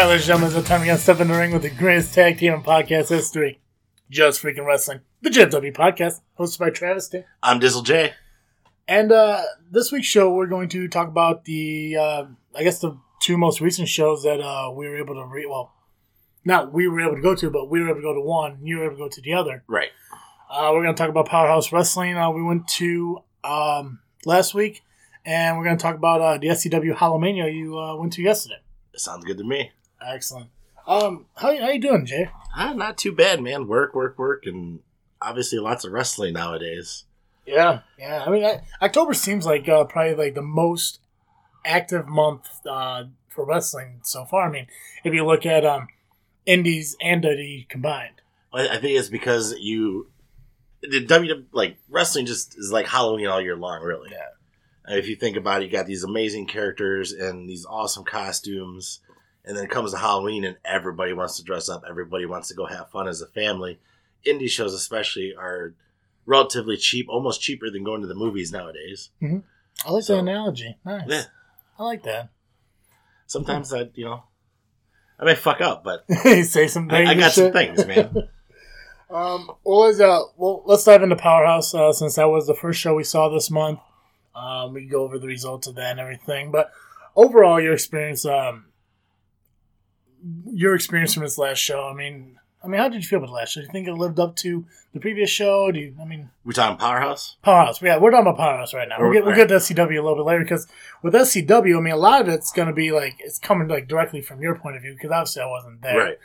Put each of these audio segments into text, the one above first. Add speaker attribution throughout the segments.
Speaker 1: Right, ladies and gentlemen, it's time to step in the ring with the greatest tag team in podcast history. Just Freaking Wrestling, the JFW podcast, hosted by Travis T.
Speaker 2: I'm Dizzle J.
Speaker 1: And uh, this week's show, we're going to talk about the, uh, I guess, the two most recent shows that uh, we were able to re Well, not we were able to go to, but we were able to go to one, you were able to go to the other.
Speaker 2: Right.
Speaker 1: Uh, we're going to talk about Powerhouse Wrestling. Uh, we went to um, last week, and we're going to talk about uh, the SCW Hallowmania you uh, went to yesterday.
Speaker 2: Sounds good to me.
Speaker 1: Excellent. Um, how, how you doing, Jay?
Speaker 2: Ah, not too bad, man. Work, work, work, and obviously lots of wrestling nowadays.
Speaker 1: Yeah, yeah. I mean, I, October seems like uh, probably like the most active month uh, for wrestling so far. I mean, if you look at um, indies and WWE combined.
Speaker 2: I I think it's because you, the WWE like wrestling just is like Halloween all year long, really.
Speaker 1: Yeah.
Speaker 2: And if you think about it, you got these amazing characters and these awesome costumes, and then it comes Halloween and everybody wants to dress up, everybody wants to go have fun as a family. Indie shows, especially, are relatively cheap, almost cheaper than going to the movies nowadays.
Speaker 1: I like
Speaker 2: So-
Speaker 1: that analogy. Nice.
Speaker 2: Yeah.
Speaker 1: I like that.
Speaker 2: Sometimes I, you know, I may fuck up, but
Speaker 1: say some
Speaker 2: I,
Speaker 1: things.
Speaker 2: I
Speaker 1: and
Speaker 2: got some things, man.
Speaker 1: Um, well, let's, uh, well, let's dive into Powerhouse uh, since that was the first show we saw this month. Um, we can go over the results of that and everything. But overall, your experience, um, your experience from this last show. I mean, I mean, how did you feel about the last show? Do you think it lived up to the previous show? Do you? I mean,
Speaker 2: we talking Powerhouse?
Speaker 1: Powerhouse. Yeah, we're talking about Powerhouse right now. We'll get, we'll get to SCW a little bit later because with SCW, I mean, a lot of it's going to be like it's coming like directly from your point of view because obviously I wasn't there.
Speaker 2: Right.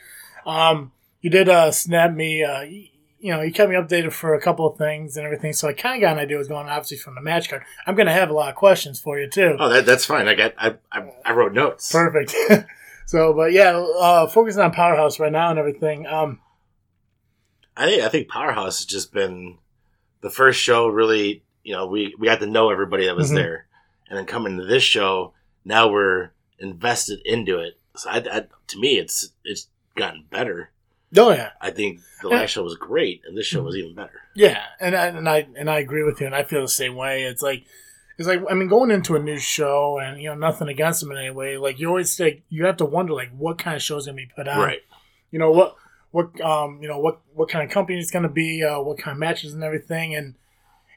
Speaker 1: Um, you did uh, snap me. Uh, you, you know, you kept me updated for a couple of things and everything, so I kind of got an idea what's going on. Obviously, from the match card, I'm going to have a lot of questions for you too.
Speaker 2: Oh, that, that's fine. I got. I, I, I wrote notes.
Speaker 1: Perfect. so, but yeah, uh, focusing on Powerhouse right now and everything. Um,
Speaker 2: I think I think Powerhouse has just been the first show. Really, you know, we we got to know everybody that was
Speaker 1: Mhm.
Speaker 2: there, and then coming to this show, now we're invested into it. So, I, I, to me, it's it's gotten better.
Speaker 1: oh yeah,
Speaker 2: I think the
Speaker 1: Yeah.
Speaker 2: last show was great, and this show was even better.
Speaker 1: Yeah, and I, and I and I agree with you, and I feel the same way. It's like it's like I mean, going into a new show, and you know, nothing against them in any way. Like you always like you have to wonder like what kind of show is gonna be put on.
Speaker 2: Right.
Speaker 1: You know what what um you know what what kind of company it's gonna be, uh, what kind of matches and everything, and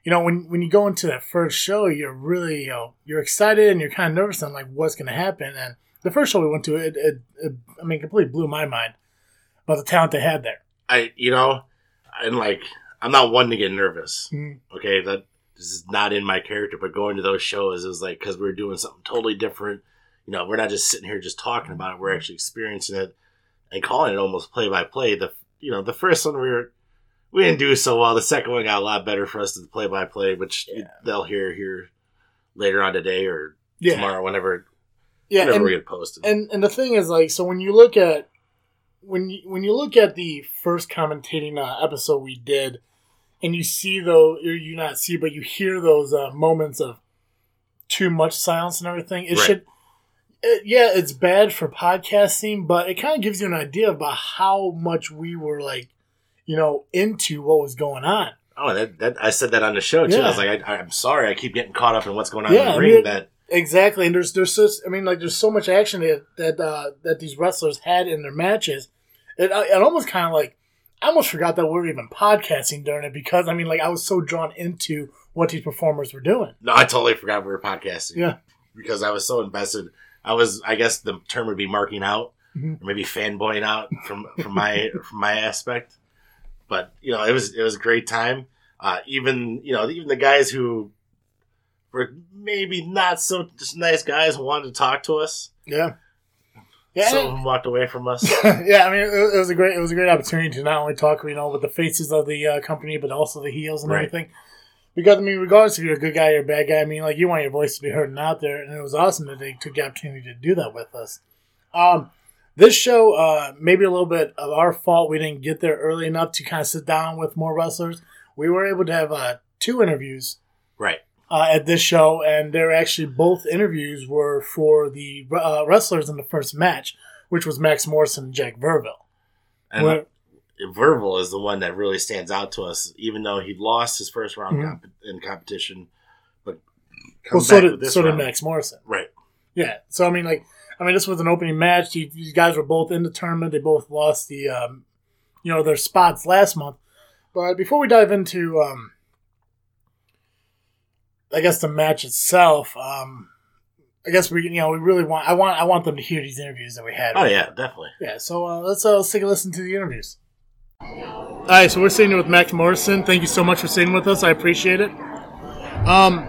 Speaker 1: you know when when you go into that first show, you're really you know you're excited and you're kind of nervous on like what's gonna happen. And the first show we went to, it, it, it I mean, completely blew my mind about the talent they had there.
Speaker 2: I you know, and like I'm not one to get nervous.
Speaker 1: Mhm.
Speaker 2: Okay, that this is not in my character. But going to those shows is like because we're doing something totally different. You know, we're not just sitting here just talking about it. We're actually experiencing it and calling it almost play by play. The you know the first one we were we didn't do so well. The second one got a lot better for us to play by play, which
Speaker 1: Yeah.
Speaker 2: they'll hear here later on today or
Speaker 1: Yeah,
Speaker 2: tomorrow whenever
Speaker 1: yeah,
Speaker 2: whenever
Speaker 1: and-
Speaker 2: we get posted.
Speaker 1: and and the thing is like so when you look at when you when you look at the first commentating uh, episode we did and you see though or you not see but you hear those uh, moments of too much silence and everything it
Speaker 2: Right.
Speaker 1: should it, yeah it's bad for podcasting but it kind of gives you an idea about how much we were like you know into what was going on
Speaker 2: oh, that, that I said that on the show too.
Speaker 1: Yeah.
Speaker 2: I was like, I, I'm sorry, I keep getting caught up in what's going on
Speaker 1: Yeah,
Speaker 2: in the
Speaker 1: I
Speaker 2: ring.
Speaker 1: mean,
Speaker 2: that
Speaker 1: Exactly, and there's there's such I mean like there's so much action that that uh, that these wrestlers had in their matches. It it almost kind of like I almost forgot that we were even podcasting during it because I mean like I was so drawn into what these performers were doing.
Speaker 2: No, I totally forgot we were podcasting.
Speaker 1: Yeah.
Speaker 2: Because I was so invested. I was I guess the term would be marking out.
Speaker 1: Mhm.
Speaker 2: Or maybe fanboying out from from my from my aspect. But you know, it was it was a great time. Uh, even you know, even the guys who were maybe not so just nice guys wanted to talk to us.
Speaker 1: Yeah, yeah,
Speaker 2: Some of them walked away from us.
Speaker 1: yeah. I mean it, it was a great it was a great opportunity to not only talk you know with the faces of the uh, company but also the heels and
Speaker 2: Right.
Speaker 1: everything. Because I mean, regardless if you're a good guy or a bad guy, I mean, like you want your voice to be heard and out there, and it was awesome that they took the opportunity to do that with us. Um, this show, uh, maybe a little bit of our fault. We didn't get there early enough to kind of sit down with more wrestlers. We were able to have uh, two interviews
Speaker 2: right.
Speaker 1: Uh, at this show, and they're actually both interviews were for the uh, wrestlers in the first match, which was Max Morrison and Jack Verville.
Speaker 2: And
Speaker 1: Where-
Speaker 2: Verval is the one that really stands out to us, even though he lost his first round
Speaker 1: Mhm.
Speaker 2: comp- in competition. But
Speaker 1: well, so did so did. Max Morrison.
Speaker 2: Right.
Speaker 1: Yeah. So I mean, like, I mean, this was an opening match. These, you guys were both in the tournament. They both lost the, um, you know, their spots last month. But before we dive into, um, I guess the match itself, um, I guess we, you know, we really want. I want. I want them to hear these interviews that we had.
Speaker 2: Oh yeah, definitely.
Speaker 1: Yeah. So uh, let's uh, let's take a listen to the interviews. All right. So we're sitting here with Max Morrison. Thank you so much for sitting with us. I appreciate it. Um,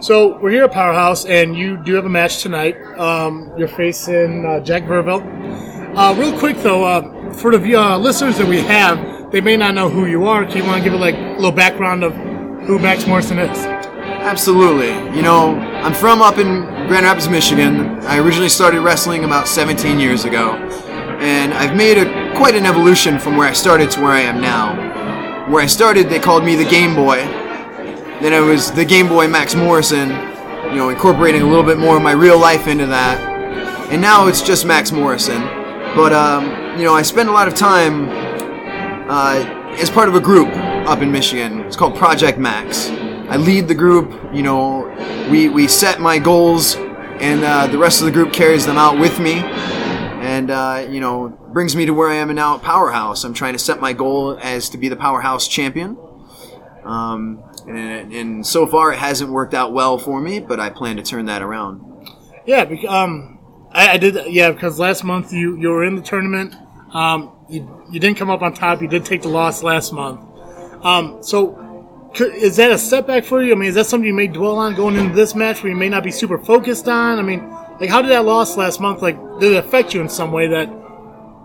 Speaker 1: so we're here at Powerhouse, and you do have a match tonight. Um, you're facing uh, Jack Verville. Uh, real quick though, uh, for the uh, listeners that we have, they may not know who you are. Can you want to give it like a little background of who Max Morrison is?
Speaker 3: Absolutely. You know, I'm from up in Grand Rapids, Michigan. I originally started wrestling about 17 years ago, and I've made a quite an evolution from where I started to where I am now. Where I started, they called me the Game Boy. Then I was the Game Boy Max Morrison, you know, incorporating a little bit more of my real life into that. And now it's just Max Morrison. But, um, you know, I spend a lot of time uh, as part of a group up in Michigan. It's called Project Max. I lead the group. You know, we we set my goals, and uh, the rest of the group carries them out with me, and uh, you know brings me to where I am now at Powerhouse. I'm trying to set my goal as to be the Powerhouse champion. Um, and, and so far it hasn't worked out well for me, but I plan to turn that around.
Speaker 1: Yeah, um, I, I did. Yeah, because last month you you were in the tournament. Um, you you didn't come up on top. You did take the loss last month. Um, so is that a setback for you? I mean, is that something you may dwell on going into this match where you may not be super focused on? I mean, like how did that loss last month like did it affect you in some way that?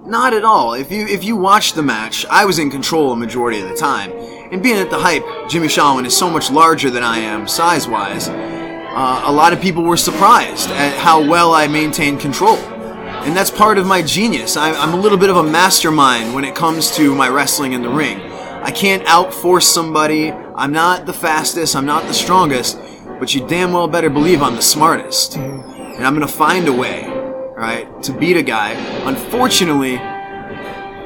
Speaker 3: Not at all. If you if you watch the match, I was in control a majority of the time. And being at the hype, Jimmy Shalwin is so much larger than I am size wise. Uh, a lot of people were surprised at how well I maintained control. And that's part of my genius. I, I'm a little bit of a mastermind when it comes to my wrestling in the ring. I can't outforce somebody. I'm not the fastest. I'm not the strongest. But you damn well better believe I'm the smartest. Mm-hmm. And I'm gonna find a way, right, to beat a guy. Unfortunately,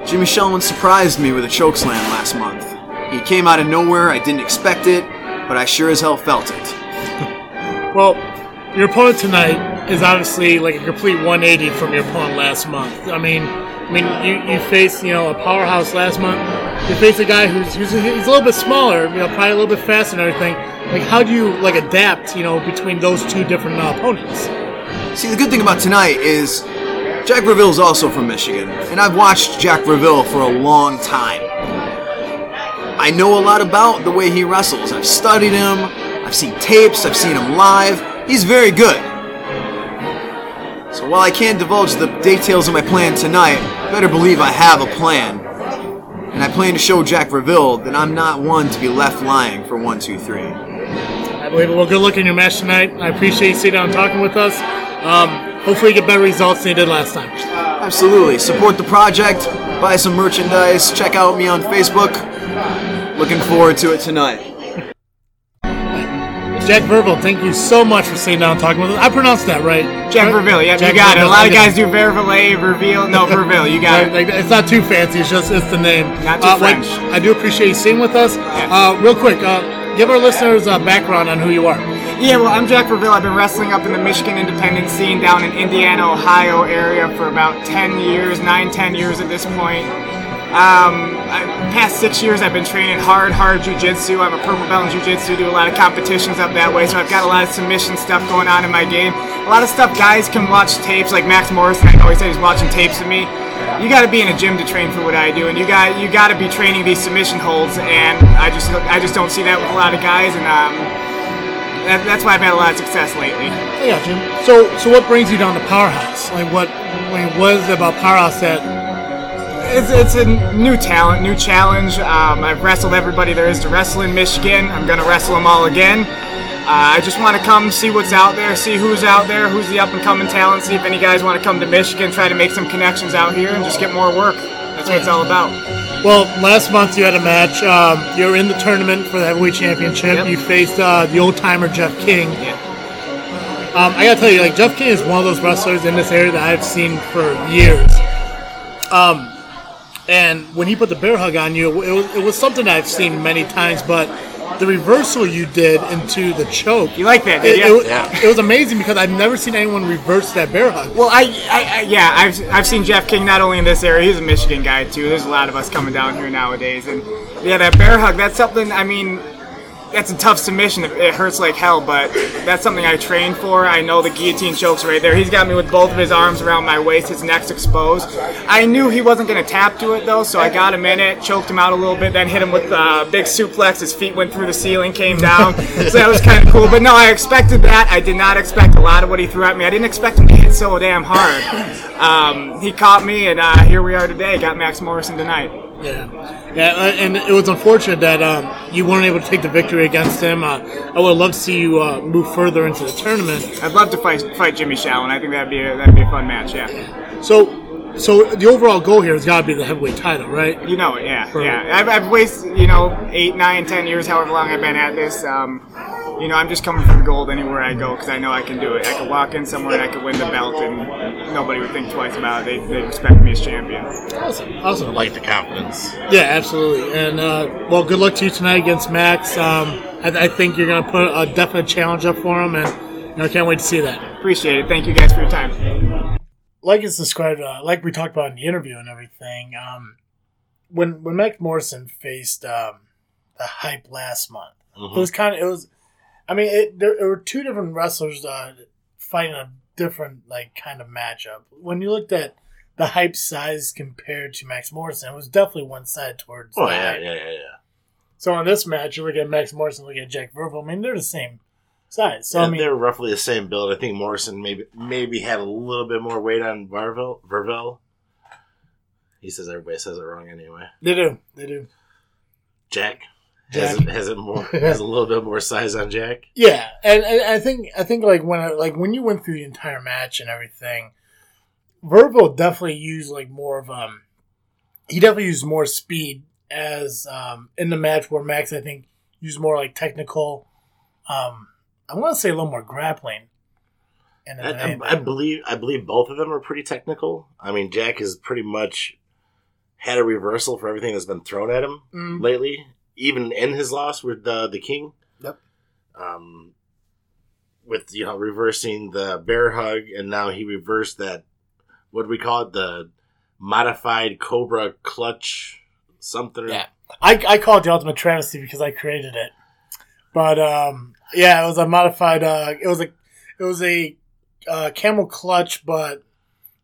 Speaker 3: Jimmy Shelman surprised me with a chokeslam last month. He came out of nowhere. I didn't expect it, but I sure as hell felt it.
Speaker 1: Well, your opponent tonight is obviously like a complete 180 from your opponent last month. I mean, I mean, you, you faced you know a powerhouse last month. You faced a guy who's, who's he's a little bit smaller, you know, probably a little bit faster and everything. Like, how do you like adapt, you know, between those two different uh, opponents?
Speaker 3: See, the good thing about tonight is Jack Verville is also from Michigan, and I've watched Jack Verville for a long time. I know a lot about the way he wrestles. I've studied him, I've seen tapes, I've seen him live. He's very good. So while I can't divulge the details of my plan tonight, better believe I have a plan. And I plan to show Jack Verville that I'm not one to be left lying for one, two, three.
Speaker 1: I believe it. Well, good luck in your match tonight. I appreciate you sitting down and talking with us. Um, hopefully, you get better results than you did last time.
Speaker 3: Absolutely. Support the project, buy some merchandise, check out me on Facebook. Looking forward to it tonight.
Speaker 1: Jack Verville, thank you so much for sitting down and talking with us. I pronounced that right.
Speaker 4: Jack
Speaker 1: Right?
Speaker 4: Verville, yeah,
Speaker 1: Jack
Speaker 4: you got it. A
Speaker 1: Verville,
Speaker 4: lot of guys do Verville, Verville. No, Verville, you got
Speaker 1: Right,
Speaker 4: it.
Speaker 1: like, it's not too fancy. It's just it's the name.
Speaker 4: Not too
Speaker 1: Uh, like,
Speaker 4: French.
Speaker 1: I do appreciate you sitting with us. Uh, real quick, uh, give our listeners a background on who you are.
Speaker 4: Yeah, well, I'm Jack Verville. I've been wrestling up in the Michigan independent scene down in Indiana, Ohio area for about 10 years, 9, 10 years at this point. Um, I, past six years, I've been training hard, hard jujitsu. I'm a purple belt in jujitsu, do a lot of competitions up that way, so I've got a lot of submission stuff going on in my game. A lot of stuff guys can watch tapes, like Max Morrison. I always said he's watching tapes of me. You got to be in a gym to train for what I do, and you got you got to be training these submission holds, and I just I just don't see that with a lot of guys, and um, that, that's why I've had a lot of success lately.
Speaker 1: Yeah, Jim. So, so what brings you down to Powerhouse? Like, what, like, what is it about Powerhouse that?
Speaker 4: It's, it's a new talent, new challenge. Um, I've wrestled everybody there is to wrestle in Michigan. I'm going to wrestle them all again. Uh, I just want to come see what's out there, see who's out there, who's the up and coming talent, see if any guys want to come to Michigan, try to make some connections out here, and just get more work. That's what it's all about.
Speaker 1: Well, last month you had a match. Um, you were in the tournament for the heavyweight championship.
Speaker 4: Yep.
Speaker 1: You faced uh, the old timer Jeff King.
Speaker 4: Yeah.
Speaker 1: Um, I gotta tell you, like Jeff King is one of those wrestlers in this area that I've seen for years. Um, and when he put the bear hug on you, it was, it was something I've seen many times. But the reversal you did into the choke.
Speaker 4: You like that,
Speaker 1: It,
Speaker 4: did
Speaker 1: it,
Speaker 4: you?
Speaker 1: was-
Speaker 2: Yeah.
Speaker 1: it was amazing because I've never seen anyone reverse that bear hug.
Speaker 4: Well, I, I, I yeah, I've, I've seen Jeff King not only in this area, he's a Michigan guy too. There's a lot of us coming down here nowadays, and yeah, that bear hug, that's something. I mean, that's a tough submission. It- hurts like hell, but that's something I trained for. I know the guillotine chokes right there. He's got me with both of his arms around my waist, his neck's exposed. I knew he wasn't going to tap to it though, so I got him in it, choked him out a little bit, then hit him with a big suplex. His feet went through the ceiling, came down. so that was kind of cool. But no, I expected that. I did not expect a lot of what he threw at me. I didn't expect him to hit so damn hard. Um, he caught me, and uh, here we are today. Got Max Morrison tonight.
Speaker 1: Yeah, yeah, uh, and it was unfortunate that um, you weren't able to take the victory against him. Uh, I would love to see you uh, move further into the tournament.
Speaker 4: I'd love to fight fight Jimmy Shallon. I think that'd be a, that'd be a fun match. Yeah.
Speaker 1: So, so the overall goal here has got to be the heavyweight title, right?
Speaker 4: You know it, yeah, yeah. I've, I've wasted, you know, eight, nine, ten years, however long I've been at this. Um, you know, I'm just coming for the gold anywhere I go because I know I can do it. I could walk in somewhere and I could win the belt, and nobody would think twice about it. They they respect me as champion.
Speaker 1: Awesome, awesome.
Speaker 2: I like the confidence.
Speaker 1: Yeah, absolutely. And uh, well, good luck to you tonight against Max. Um, I, I think you're going to put a definite challenge up for him, and you know, I can't wait to see that.
Speaker 4: Appreciate it. Thank you guys for your time.
Speaker 1: Like it's described, uh, like we talked about in the interview and everything. Um, when when Max Morrison faced um, the hype last month,
Speaker 2: Mhm.
Speaker 1: it was kind of it was. I mean, it, there, there were two different wrestlers uh, fighting a different like kind of matchup. When you looked at the hype size compared to Max Morrison, it was definitely one side towards.
Speaker 2: Oh yeah,
Speaker 1: hype.
Speaker 2: yeah, yeah, yeah.
Speaker 1: So in this match, you look at Max Morrison, look at Jack Verville. I mean, they're the same size. So
Speaker 2: Yeah,
Speaker 1: I mean,
Speaker 2: they're roughly the same build. I think Morrison maybe maybe had a little bit more weight on Varvel. Vervel. He says everybody says it wrong anyway.
Speaker 1: they do, they do.
Speaker 2: Jack has it, has it more has a little bit more size on Jack.
Speaker 1: Yeah, and, and I think I think like when I, like when you went through the entire match and everything, Verbal definitely used like more of um, he definitely used more speed as um in the match where Max I think used more like technical, um, I want to say a little more grappling. And
Speaker 2: I, I, I believe I believe both of them are pretty technical. I mean, Jack has pretty much had a reversal for everything that's been thrown at him
Speaker 1: Mm.
Speaker 2: lately, even in his loss with uh, the King.
Speaker 1: Yep.
Speaker 2: Um, with you know reversing the bear hug, and now he reversed that. What do we call it? The modified Cobra clutch something.
Speaker 1: Yeah. I, I call it the ultimate travesty because I created it. But um, yeah, it was a modified. Uh, it was a it was a uh, camel clutch, but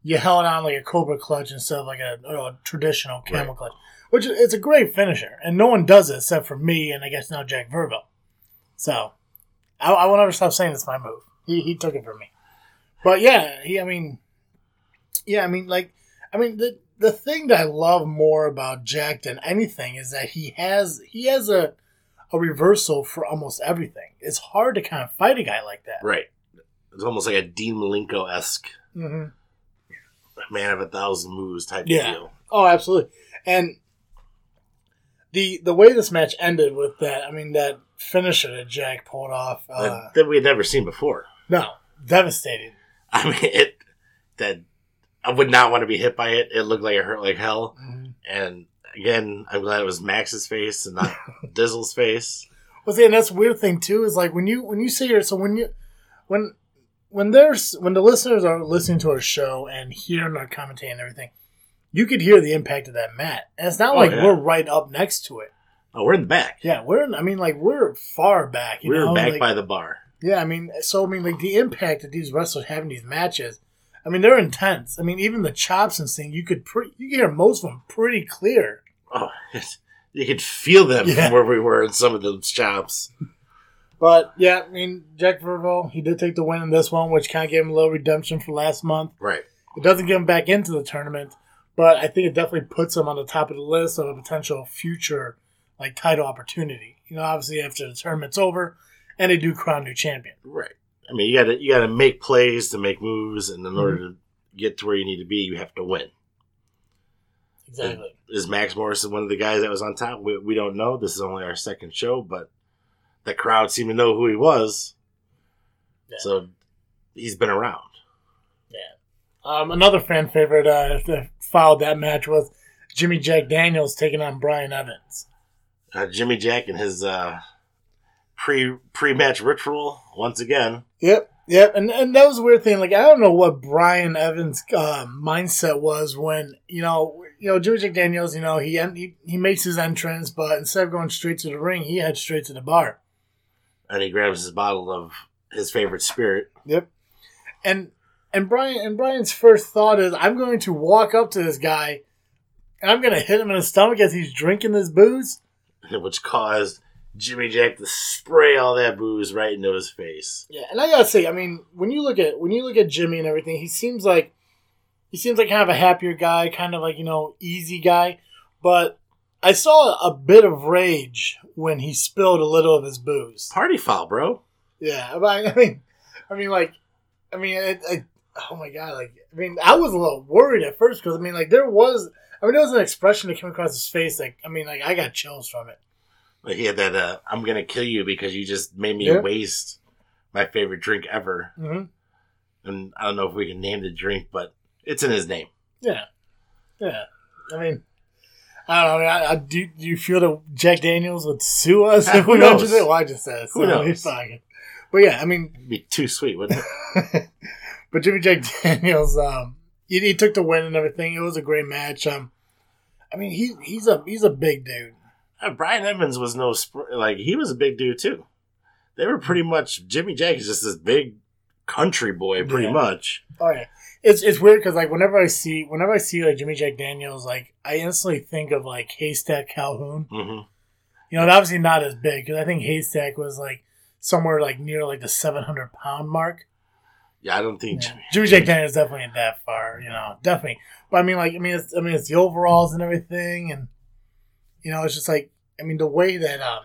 Speaker 1: you held on like a cobra clutch instead of like a, a traditional camel
Speaker 2: Right.
Speaker 1: clutch, which is it's a great finisher, and no one does it except for me and I guess now Jack Verville. So I, I will never stop saying it's my move. He he took it from me. But yeah, he. I mean, yeah, I mean, like, I mean the the thing that I love more about Jack than anything is that he has he has a a reversal for almost everything. It's hard to kind of fight a guy like that.
Speaker 2: Right. It's almost like a Dean Malenko esque
Speaker 1: hmm
Speaker 2: man of a thousand moves type
Speaker 1: Yeah.
Speaker 2: deal.
Speaker 1: Oh, absolutely. And the the way this match ended with that, I mean, that finisher that Jack pulled off, uh,
Speaker 2: that, that we had never seen before.
Speaker 1: no, devastating.
Speaker 2: I mean, it that I would not want to be hit by it. It looked like it hurt like hell.
Speaker 1: Mhm.
Speaker 2: And again, I'm glad it was Max's face and not Dizzle's face.
Speaker 1: Well, see, and that's the weird thing too is like when you when you see her. So when you when when there's when the listeners are listening to our show and hearing our commentary and everything, you could hear the impact of that mat. And it's not
Speaker 2: Oh,
Speaker 1: like
Speaker 2: yeah.
Speaker 1: we're right up next to it.
Speaker 2: Oh, we're in the back.
Speaker 1: Yeah, we're. in- I mean, like we're far back. You
Speaker 2: we're
Speaker 1: know?
Speaker 2: back
Speaker 1: like,
Speaker 2: by the bar.
Speaker 1: Yeah, I mean, so I mean, like the impact that these wrestlers have in these matches. I mean, they're intense. I mean, even the chops and thing, you could pre- you can hear most of them pretty clear.
Speaker 2: Oh, you could feel them
Speaker 1: Yeah.
Speaker 2: from where we were in some of those chops.
Speaker 1: But yeah, I mean, Jack Verville, he did take the win in this one, which kind of gave him a little redemption for last month.
Speaker 2: Right.
Speaker 1: It doesn't get him back into the tournament, but I think it definitely puts him on the top of the list of a potential future like title opportunity. You know, obviously after the tournament's over, and they do crown new champion.
Speaker 2: Right. I mean, you got to you got to make plays to make moves, and in order
Speaker 1: Mm-hmm.
Speaker 2: to get to where you need to be, you have to win.
Speaker 1: Exactly.
Speaker 2: Is Max Morrison one of the guys that was on top? We, we don't know. This is only our second show, but the crowd seemed to know who he was.
Speaker 1: Yeah.
Speaker 2: So he's been around.
Speaker 1: Um, another fan favorite uh, that followed that match was Jimmy Jack Daniels taking on Brian Evans.
Speaker 2: Uh, Jimmy Jack and his uh, pre pre match ritual once again.
Speaker 1: Yep, yep, and and that was a weird thing. Like I don't know what Brian Evans' uh, mindset was when you know you know Jimmy Jack Daniels. You know he, he he makes his entrance, but instead of going straight to the ring, he heads straight to the bar.
Speaker 2: And he grabs his bottle of his favorite spirit.
Speaker 1: Yep, and and Brian and Brian's first thought is, I'm going to walk up to this guy, and I'm going to hit him in the stomach as he's drinking this booze.
Speaker 2: which caused Jimmy Jack to spray all that booze right into his face.
Speaker 1: Yeah, and I gotta say, I mean, when you look at when you look at Jimmy and everything, he seems like he seems like kind of a happier guy, kind of like you know easy guy. But I saw a bit of rage when he spilled a little of his booze.
Speaker 2: Party foul, bro.
Speaker 1: Yeah, but I mean, I mean, like, I mean, it, I, oh my god, like, I mean, I was a little worried at first because I mean, like, there was, I mean, there was an expression that came across his face, like, I mean, like, I got chills from it.
Speaker 2: Like he had that uh, "I'm gonna kill you because you just made me
Speaker 1: Yeah.
Speaker 2: waste my favorite drink ever."
Speaker 1: hmm
Speaker 2: And I don't know if we can name the drink, but it's in his name.
Speaker 1: Yeah, yeah. I mean, I don't know. I, mean, I, I, do, do you feel that Jack Daniels would sue us if
Speaker 2: Who
Speaker 1: we
Speaker 2: knows?
Speaker 1: mentioned it? Well, I just said it.
Speaker 2: Who knows?
Speaker 1: But yeah, I mean,
Speaker 2: It'd be too sweet, wouldn't it?
Speaker 1: but Jimmy Jack Daniels, um, he, he took the win and everything. It was a great match. Um, I mean, he he's a he's a big dude.
Speaker 2: Uh, Brian Evans was no sp- like he was a big dude too. They were pretty much Jimmy Jack is just this big country boy, pretty
Speaker 1: Yeah.
Speaker 2: much.
Speaker 1: Oh yeah, it's it's weird because like whenever I see whenever I see like Jimmy Jack Daniels, like I instantly think of like Haystack Calhoun.
Speaker 2: hmm
Speaker 1: You know, obviously not as big because I think Haystack was like somewhere like near like the seven hundred pound mark.
Speaker 2: Yeah, I don't think
Speaker 1: Yeah.
Speaker 2: Jimmy.
Speaker 1: Jimmy Jack Daniels definitely that far, you know, definitely. But I mean, like, I mean, it's, I mean, it's the overalls and everything, and you know, it's just like, I mean, the way that um,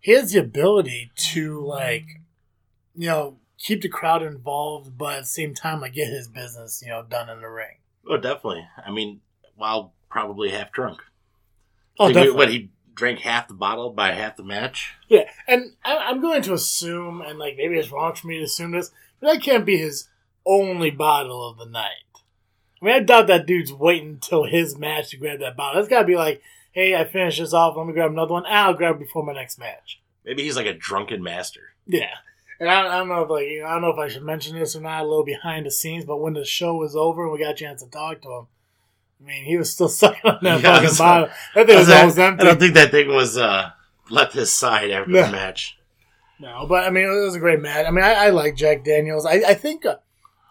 Speaker 1: he has the ability to like, you know, keep the crowd involved, but at the same time, like, get his business, you know, done in the ring.
Speaker 2: Oh, definitely. I mean, while probably half drunk.
Speaker 1: Oh,
Speaker 2: we-
Speaker 1: definitely.
Speaker 2: What he drank half the bottle by half the match.
Speaker 1: Yeah, and I, I'm going to assume, and like maybe it's wrong for me to assume this, but that can't be his only bottle of the night. I mean, I doubt that dude's waiting until his match to grab that bottle. That's got to be like, hey, I finished this off. Let me grab another one. I'll grab it before my next match.
Speaker 2: Maybe he's like a drunken master.
Speaker 1: Yeah, and I, I don't know if like you know, I don't know if I should mention this or not. A little behind the scenes, but when the show was over and we got a chance to talk to him, I mean, he was still sucking on that
Speaker 2: Yeah,
Speaker 1: fucking
Speaker 2: so-
Speaker 1: bottle. That thing was
Speaker 2: I,
Speaker 1: almost empty.
Speaker 2: I don't think that thing was uh, left his side after
Speaker 1: No.
Speaker 2: the match.
Speaker 1: No, but I mean, it was a great match. I mean, I, I like Jack Daniels. I, I think, uh,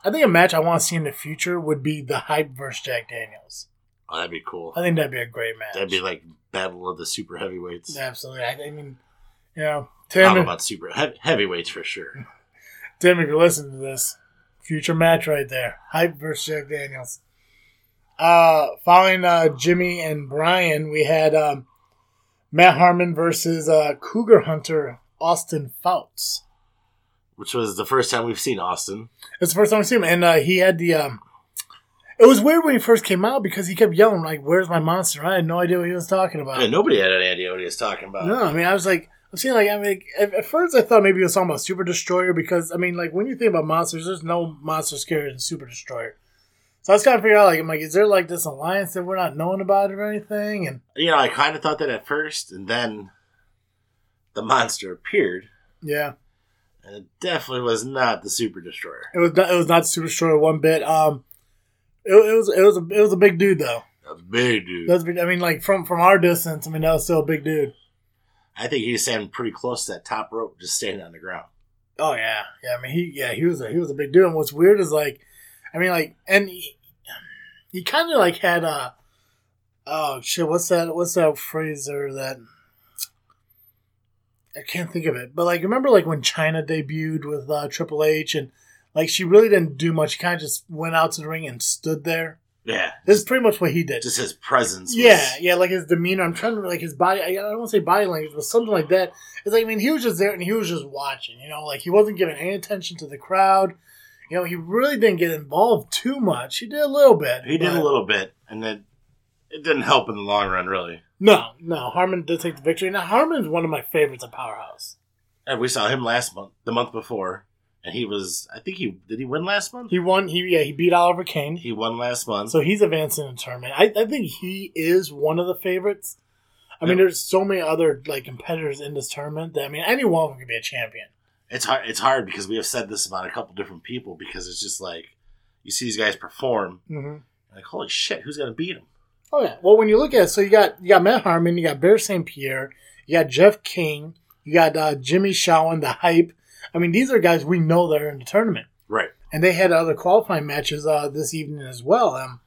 Speaker 1: I think a match I want to see in the future would be the Hype versus Jack Daniels.
Speaker 2: Oh, that'd be cool.
Speaker 1: I think that'd be a great match.
Speaker 2: That'd be like battle of the super heavyweights.
Speaker 1: absolutely. I, I mean, you know,
Speaker 2: don't know about super heavy, heavyweights for sure.
Speaker 1: Tim, if you listen to this, future match right there, Hype versus Jack Daniels. Uh, following uh, Jimmy and Brian, we had um, Matt Harmon versus uh, Cougar Hunter Austin Fouts.
Speaker 2: Which was the first time we've seen Austin.
Speaker 1: It's the first time we've seen him, and uh, he had the. Um, it was weird when he first came out because he kept yelling like, "Where's my monster?" I had no idea what he was talking about.
Speaker 2: And nobody had any idea what he was talking about.
Speaker 1: No, I mean, I was like, I'm seeing like, I mean, at, at first I thought maybe he was talking about Super Destroyer because I mean, like when you think about monsters, there's no monster scarier than Super Destroyer. So I was kind of figuring out like, I'm like, is there like this alliance that we're not knowing about or anything? And
Speaker 2: You know, I kind of thought that at first, and then the monster appeared,
Speaker 1: yeah,
Speaker 2: and it definitely was not the Super Destroyer.
Speaker 1: it was not, it was not Super Destroyer one bit. Um, it, it was it was a, it was a big dude though.
Speaker 2: Was big, dude.
Speaker 1: That was, I mean, like from from our distance, I mean, that was still a big dude.
Speaker 2: I think he was standing pretty close to that top rope, just standing on the ground.
Speaker 1: Oh yeah, yeah. I mean, he yeah he was a he was a big dude. And what's weird is like, I mean, like, and he, he kind of like had a oh shit. What's that? What's that phrase or that? I can't think of it. But like, remember like when Chyna debuted with uh, Triple H and like she really didn't do much. She kind of just went out to the ring and stood there.
Speaker 2: Yeah,
Speaker 1: This is pretty much what he did.
Speaker 2: just his presence. Was,
Speaker 1: Yeah, yeah, like his demeanor. I'm trying to like his body. I, I don't want to say body language, but something like that. It's like I mean, he was just there and he was just watching. You know, like he wasn't giving any attention to the crowd. You know, he really didn't get involved too much. He did a little bit.
Speaker 2: he did a little bit, and then it didn't help in the long run, really.
Speaker 1: No, no. Harmon did take the victory. Now Harmon's one of my favorites at Powerhouse.
Speaker 2: And we saw him last month, the month before, and he was. I think he did. He win last month.
Speaker 1: He won. He yeah. He beat Oliver Kane.
Speaker 2: He won last month.
Speaker 1: So he's advancing in the tournament. I, I think he is one of the favorites. I mean, there's so many other like competitors in this tournament that I mean, any one of them could be a champion.
Speaker 2: It's hard. It's hard because we have said this about a couple different people because it's just like you see these guys perform,
Speaker 1: Mm-hmm.
Speaker 2: like holy shit, who's gonna beat them?
Speaker 1: Oh yeah. Well, when you look at it, so you got you got Matt Harmon, you got Bear St. Pierre, you got Jeff King, you got uh, Jimmy Shawan, the hype. I mean, these are guys we know that are in the tournament,
Speaker 2: Right.
Speaker 1: and they had other qualifying matches uh, this evening as well. Um,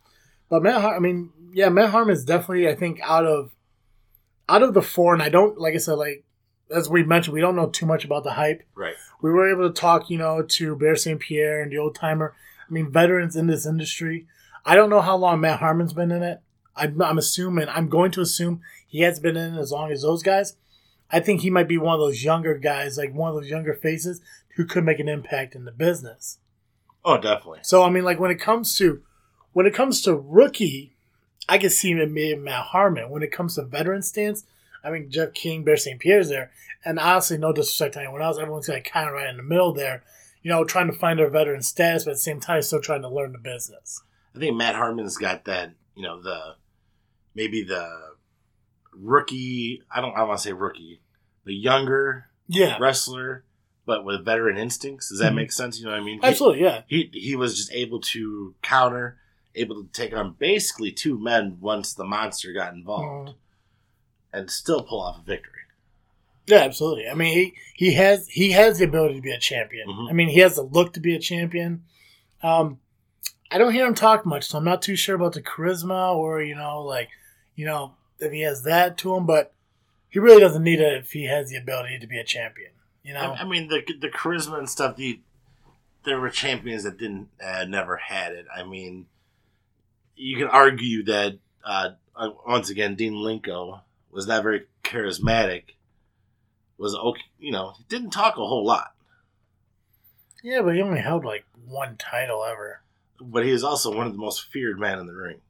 Speaker 1: but Matt, Har- I mean, yeah, Matt Harmon is definitely, I think, out of out of the four, and I don't like I said, like as we mentioned, we don't know too much about the hype.
Speaker 2: Right.
Speaker 1: We were able to talk, you know, to Bear St. Pierre and the old timer. I mean, veterans in this industry. I don't know how long Matt Harmon's been in it. I'm, I'm assuming, I'm going to assume he has been in it as long as those guys. I think he might be one of those younger guys, like one of those younger faces who could make an impact in the business.
Speaker 2: Oh, definitely.
Speaker 1: So I mean, like when it comes to when it comes to rookie, I can see maybe Matt Harmon. When it comes to veteran stance, I mean Jeff King, Bear St. Pierre's there, and honestly, no disrespect to anyone else, everyone's like kind of right in the middle there. You know, trying to find their veteran status, but at the same time, still trying to learn the business.
Speaker 2: I think Matt Harmon's got that. You know, the maybe the rookie. I don't. I want to say rookie, the younger
Speaker 1: Yeah,
Speaker 2: wrestler, but with veteran instincts. Does that
Speaker 1: Mhm.
Speaker 2: make sense? You know what I mean? He-
Speaker 1: absolutely. Yeah,
Speaker 2: he he was just able to counter, able to take on basically two men once the monster got involved,
Speaker 1: Mhm.
Speaker 2: And still pull off a victory.
Speaker 1: yeah, absolutely. I mean, he he has he has the ability to be a champion.
Speaker 2: Mhm.
Speaker 1: I mean, he has the look to be a champion. Um, I don't hear him talk much, so I'm not too sure about the charisma or you know, like you know, if he has that to him. But he really doesn't need it if he has the ability to be a champion. You know,
Speaker 2: I, I mean, the the charisma and stuff. The there were champions that didn't uh, never had it. I mean, you can argue that uh, uh, once again, Dean Malenko was not very charismatic. Was okay, you know, he didn't talk a whole lot,
Speaker 1: yeah, but he only held like one title ever.
Speaker 2: but he was also one of the most feared men in the ring.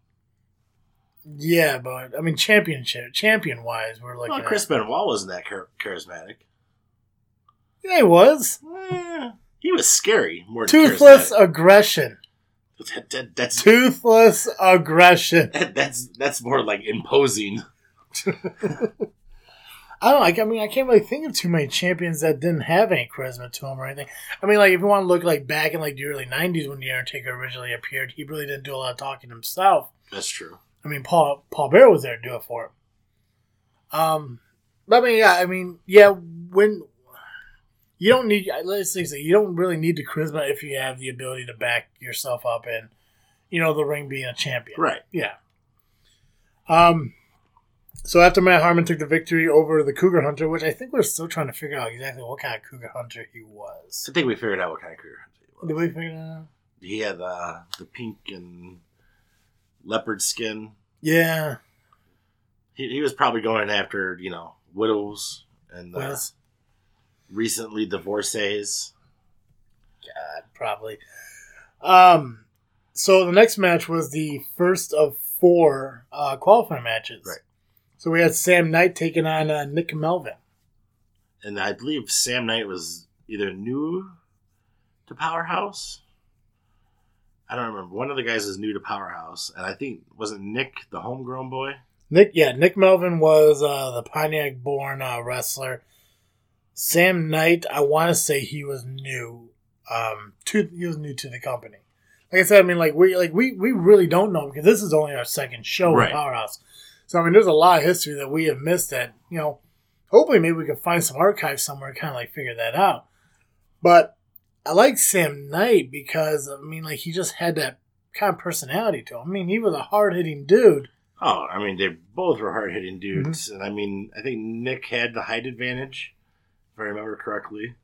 Speaker 1: Yeah, but I mean, championship, champion wise, we're like
Speaker 2: Well, Chris Benoit wasn't that char- charismatic.
Speaker 1: yeah, he was
Speaker 2: Eh, he was scary more
Speaker 1: toothless aggression.
Speaker 2: That- that- that's
Speaker 1: Toothless aggression.
Speaker 2: that- that's that's more like imposing.
Speaker 1: I don't like. I mean, I can't really think of too many champions that didn't have any charisma to them or anything. I mean, like if you want to look like back in like the early '90s when the Undertaker originally appeared, he really didn't do a lot of talking himself.
Speaker 2: That's true.
Speaker 1: I mean, Paul Paul Bearer was there to do it for him. Um, but I mean, yeah, I mean, yeah, when you don't need, let's say, you don't really need the charisma if you have the ability to back yourself up and you know the ring being a champion.
Speaker 2: Right.
Speaker 1: Yeah. Um. So after Matt Harmon took the victory over the Cougar Hunter, which I think we're still trying to figure out exactly what kind of Cougar Hunter he was.
Speaker 2: I think we figured out what kind of career he was.
Speaker 1: Did we figure that out?
Speaker 2: He had uh, the pink and leopard skin.
Speaker 1: Yeah.
Speaker 2: He, he was probably going after you know widows and uh,
Speaker 1: Was
Speaker 2: recently divorcees.
Speaker 1: God probably. Um. So the next match was the first of four uh, qualifying matches.
Speaker 2: Right.
Speaker 1: So we had Sam Knight taking on uh, Nick Melvin.
Speaker 2: And I believe Sam Knight was either new to Powerhouse. I don't remember. One of the guys is new to Powerhouse, and I think wasn't Nick the homegrown boy.
Speaker 1: Nick, yeah, Nick Melvin was uh, the Pontiac-born uh, wrestler. Sam Knight, I want to say he was new. Um, to he was new to the company. Like I said, I mean, like we like we we really don't know because this is only our second show
Speaker 2: Right.
Speaker 1: in Powerhouse. So I mean, there's a lot of history that we have missed. That you know, hopefully maybe we can find some archives somewhere, and kind of like figure that out. But I like Sam Knight because I mean, like he just had that kind of personality to him. I mean, he was a hard hitting dude.
Speaker 2: Oh, I mean, they both were hard hitting dudes, and I mean, I think Nick had the height advantage, if I remember correctly.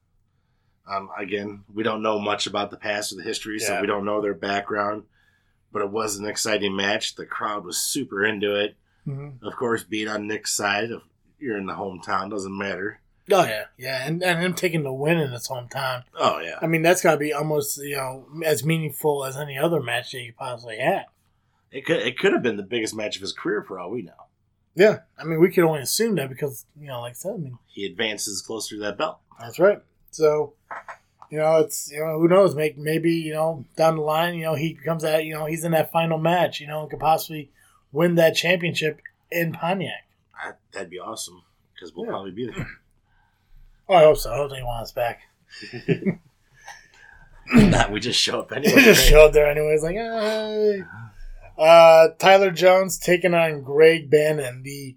Speaker 2: Um, again, we don't know much about the past or the history, so
Speaker 1: Yeah.
Speaker 2: we don't know their background. But it was an exciting match. The crowd was super into it.
Speaker 1: Mm-hmm.
Speaker 2: Of course, being on Nick's side, if you're in the hometown, doesn't matter.
Speaker 1: Oh yeah, yeah, and and him taking the win in his hometown.
Speaker 2: Oh yeah,
Speaker 1: I mean, that's got to be almost you know as meaningful as any other match that you possibly had.
Speaker 2: it could it could have been the biggest match of his career for all we know.
Speaker 1: Yeah, I mean, we could only assume that because you know, like I said, I mean,
Speaker 2: He advances closer to that belt.
Speaker 1: that's right. So, you know, it's you know who knows, make maybe you know down the line, you know, he becomes that you know he's in that final match, you know, and could possibly win that championship in Pontiac.
Speaker 2: That- That'd be awesome because we'll
Speaker 1: Yeah.
Speaker 2: probably be there.
Speaker 1: Oh, I hope so. I hope they want us back.
Speaker 2: Nah, we just show up
Speaker 1: They
Speaker 2: We
Speaker 1: just
Speaker 2: right?
Speaker 1: show up there anyways, like, hey. Uh, Tyler Jones taking on Greg Bannon, the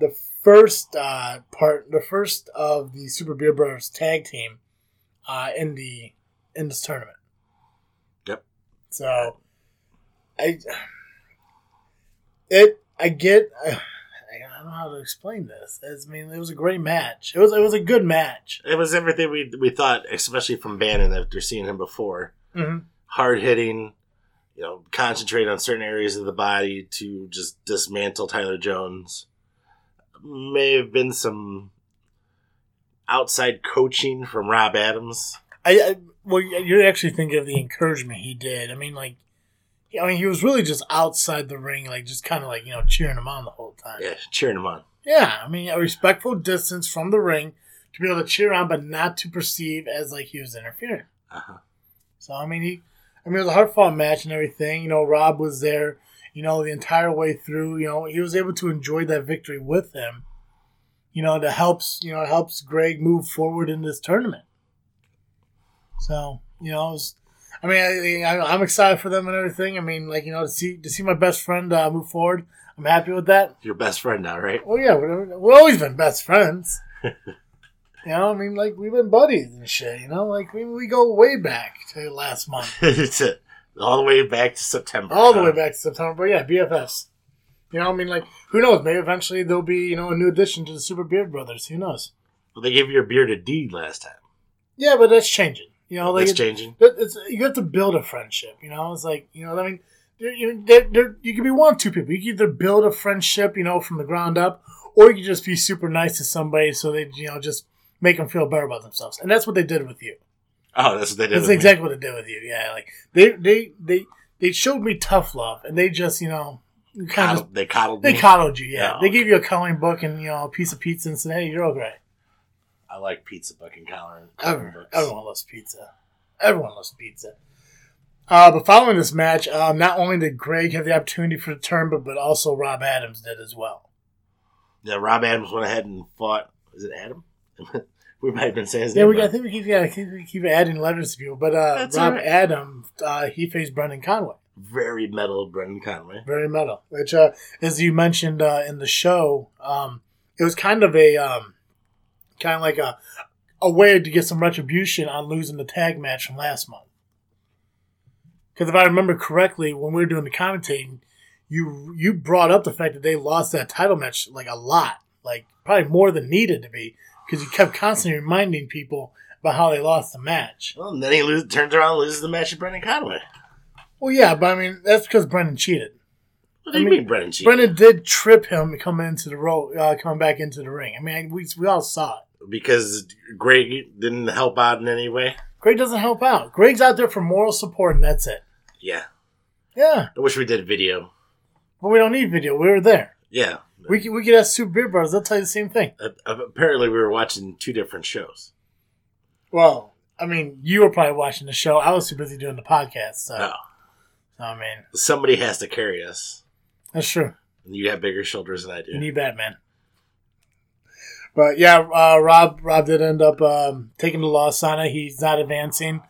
Speaker 1: the first uh, part, the first of the Super Beard Brothers tag team uh, in the in this tournament.
Speaker 2: Yep.
Speaker 1: So, I it I get I, I don't know how to explain this. It's, I mean, it was a great match. It was it was a good match.
Speaker 2: It was everything we we thought, especially from Bannon after seeing him before.
Speaker 1: Mm-hmm.
Speaker 2: Hard hitting, you know, concentrate on certain areas of the body to just dismantle Tyler Jones. May have been some outside coaching from Rob Adams.
Speaker 1: I, I well, you're actually thinking of the encouragement he did. I mean, like, I mean, he was really just outside the ring, like just kind of like you know cheering him on the whole time.
Speaker 2: Yeah, cheering him on.
Speaker 1: Yeah, I mean, a respectful distance from the ring to be able to cheer on, but not to perceive as like he was interfering.
Speaker 2: Uh-huh.
Speaker 1: So I mean, he, I mean, it was a hard fought match and everything. You know, Rob was there. You know, the entire way through. You know, he was able to enjoy that victory with him. You know, that helps. You know, it helps Greg move forward in this tournament. So you know, it was, I mean, I, I, I'm excited for them and everything. I mean, like you know, to see to see my best friend uh, move forward, I'm happy with that.
Speaker 2: Your best friend now, right?
Speaker 1: Well, yeah, we're, we've always been best friends. you know, I mean, like we've been buddies and shit. You know, like we we go way back to last month,
Speaker 2: a, all the way back to September.
Speaker 1: all the way back to September. But yeah, BFFs. You know, I mean, like who knows? Maybe eventually there'll be you know a new addition to the Super Beard Brothers. Who knows?
Speaker 2: Well, they gave your beard a D last time.
Speaker 1: Yeah, but that's changing. You know, like
Speaker 2: That's
Speaker 1: it-
Speaker 2: changing.
Speaker 1: It's you have to build a friendship. You know, it's like you know. I mean, you you can be one of two people. You can either build a friendship, you know, from the ground up, or you can just be super nice to somebody so they you know just make them feel better about themselves. And that's what they did with you.
Speaker 2: Oh, that's what they did.
Speaker 1: That's
Speaker 2: with me.
Speaker 1: exactly what they did with you. Yeah, like they they they they showed me tough love, and they just you know kind of
Speaker 2: Coddled, they coddled
Speaker 1: they
Speaker 2: me.
Speaker 1: coddled you. Yeah,
Speaker 2: Oh,
Speaker 1: they gave you a coloring book and you know a piece of pizza and said, "Hey, you're okay."
Speaker 2: I like pizza book and collar.
Speaker 1: Everyone, everyone loves pizza. Everyone loves pizza. Uh, but following this match, um, not only did Greg have the opportunity for the turn, but, but also Rob Adams did as well.
Speaker 2: Yeah, Rob Adams went ahead and fought. Is it Adam? we might have been saying his
Speaker 1: Yeah,
Speaker 2: name.
Speaker 1: we, I think we keep, yeah, I think we keep adding letters to people. But uh, Rob
Speaker 2: all right.
Speaker 1: Adams, uh, he faced Brendan Conway.
Speaker 2: Very metal Brendan Conway.
Speaker 1: Very metal. Which, uh, as you mentioned uh, in the show, um, it was kind of a um, kind of like a a way to get some retribution on losing the tag match from last month. Because if I remember correctly, when we were doing the commentating, you you brought up the fact that they lost that title match like a lot, like probably more than needed to be, because you kept constantly reminding people about how they lost the match.
Speaker 2: Well, and then he lose, turns around and loses the match to Brendan Conway.
Speaker 1: Well, yeah, but I mean that's because Brendan cheated.
Speaker 2: What do you
Speaker 1: I mean,
Speaker 2: mean, Brendan cheated?
Speaker 1: Brendan did trip him coming into the ro- uh, coming back into the ring. I mean, we we all saw it.
Speaker 2: Because Greg didn't help out in any way?
Speaker 1: Greg doesn't help out. Greg's out there for moral support, and that's it.
Speaker 2: Yeah.
Speaker 1: Yeah,
Speaker 2: I wish we did video.
Speaker 1: but we don't need video. We were there.
Speaker 2: Yeah.
Speaker 1: We could, we could ask Super Beard Brothers. They'll tell you the same thing.
Speaker 2: Uh, apparently, we were watching two different shows.
Speaker 1: Well, I mean, you were probably watching the show. I was too busy doing the podcast. So,
Speaker 2: No.
Speaker 1: so, I mean,
Speaker 2: Somebody has to carry us.
Speaker 1: that's true.
Speaker 2: You have bigger shoulders than I do.
Speaker 1: You need Batman. But yeah, uh, Rob Rob did end up um, taking the loss on it. He's not advancing.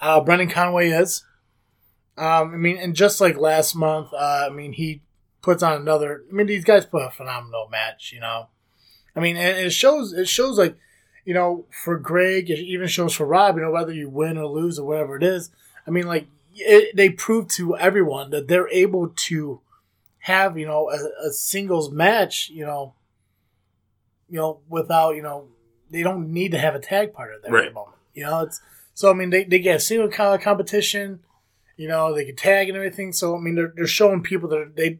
Speaker 1: Uh, Brendan Conway is. Um, I mean, and just like last month, uh, I mean, he puts on another. I mean, these guys put a phenomenal match. You know, I mean, and it shows. It shows like, you know, for Greg, it even shows for Rob. You know, whether you win or lose or whatever it is. I mean, like it, they prove to everyone that they're able to have you know a, a singles match. You know, you know, without you know, they don't need to have a tag partner there at
Speaker 2: Right.
Speaker 1: the moment. You know, it's so. I mean, they, they get a single co- competition. You know, they can tag and everything. So I mean, they're, they're showing people that they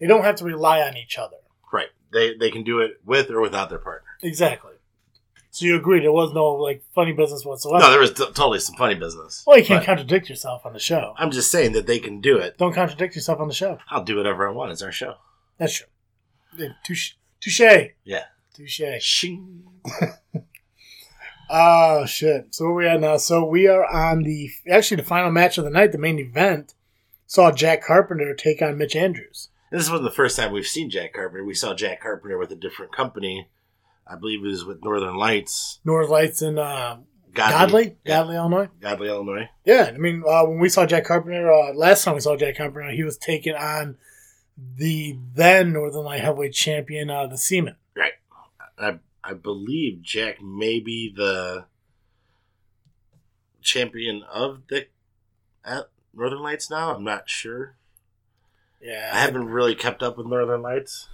Speaker 1: they don't have to rely on each other.
Speaker 2: Right. They they can do it with or without their partner.
Speaker 1: Exactly. So you agree there was no like funny business whatsoever.
Speaker 2: No, there was t- totally some funny business.
Speaker 1: well, you can't contradict yourself on the show.
Speaker 2: I'm just saying that they can do it.
Speaker 1: Don't contradict yourself on the show.
Speaker 2: I'll do whatever I want. It's our show.
Speaker 1: That's true. Touche. Touche.
Speaker 2: Yeah.
Speaker 1: Touche.
Speaker 2: Shing.
Speaker 1: Oh shit! So where we at now? So we are on the actually the final match of the night, the main event. Saw Jack Carpenter take on Mitch Andrews.
Speaker 2: This wasn't the first time we've seen Jack Carpenter. We saw Jack Carpenter with a different company. I believe it was with Northern Lights.
Speaker 1: Northern Lights in uh,
Speaker 2: Godley,
Speaker 1: Godley,
Speaker 2: Yeah,
Speaker 1: Illinois.
Speaker 2: Godley, Illinois.
Speaker 1: Yeah, I mean, uh, when we saw Jack Carpenter uh, last time we saw Jack Carpenter, he was taking on the then Northern Light heavyweight champion, uh, the Seaman.
Speaker 2: I I believe Jack may be the champion of the Northern Lights now. I'm not sure.
Speaker 1: Yeah,
Speaker 2: I haven't really kept up with Northern Lights.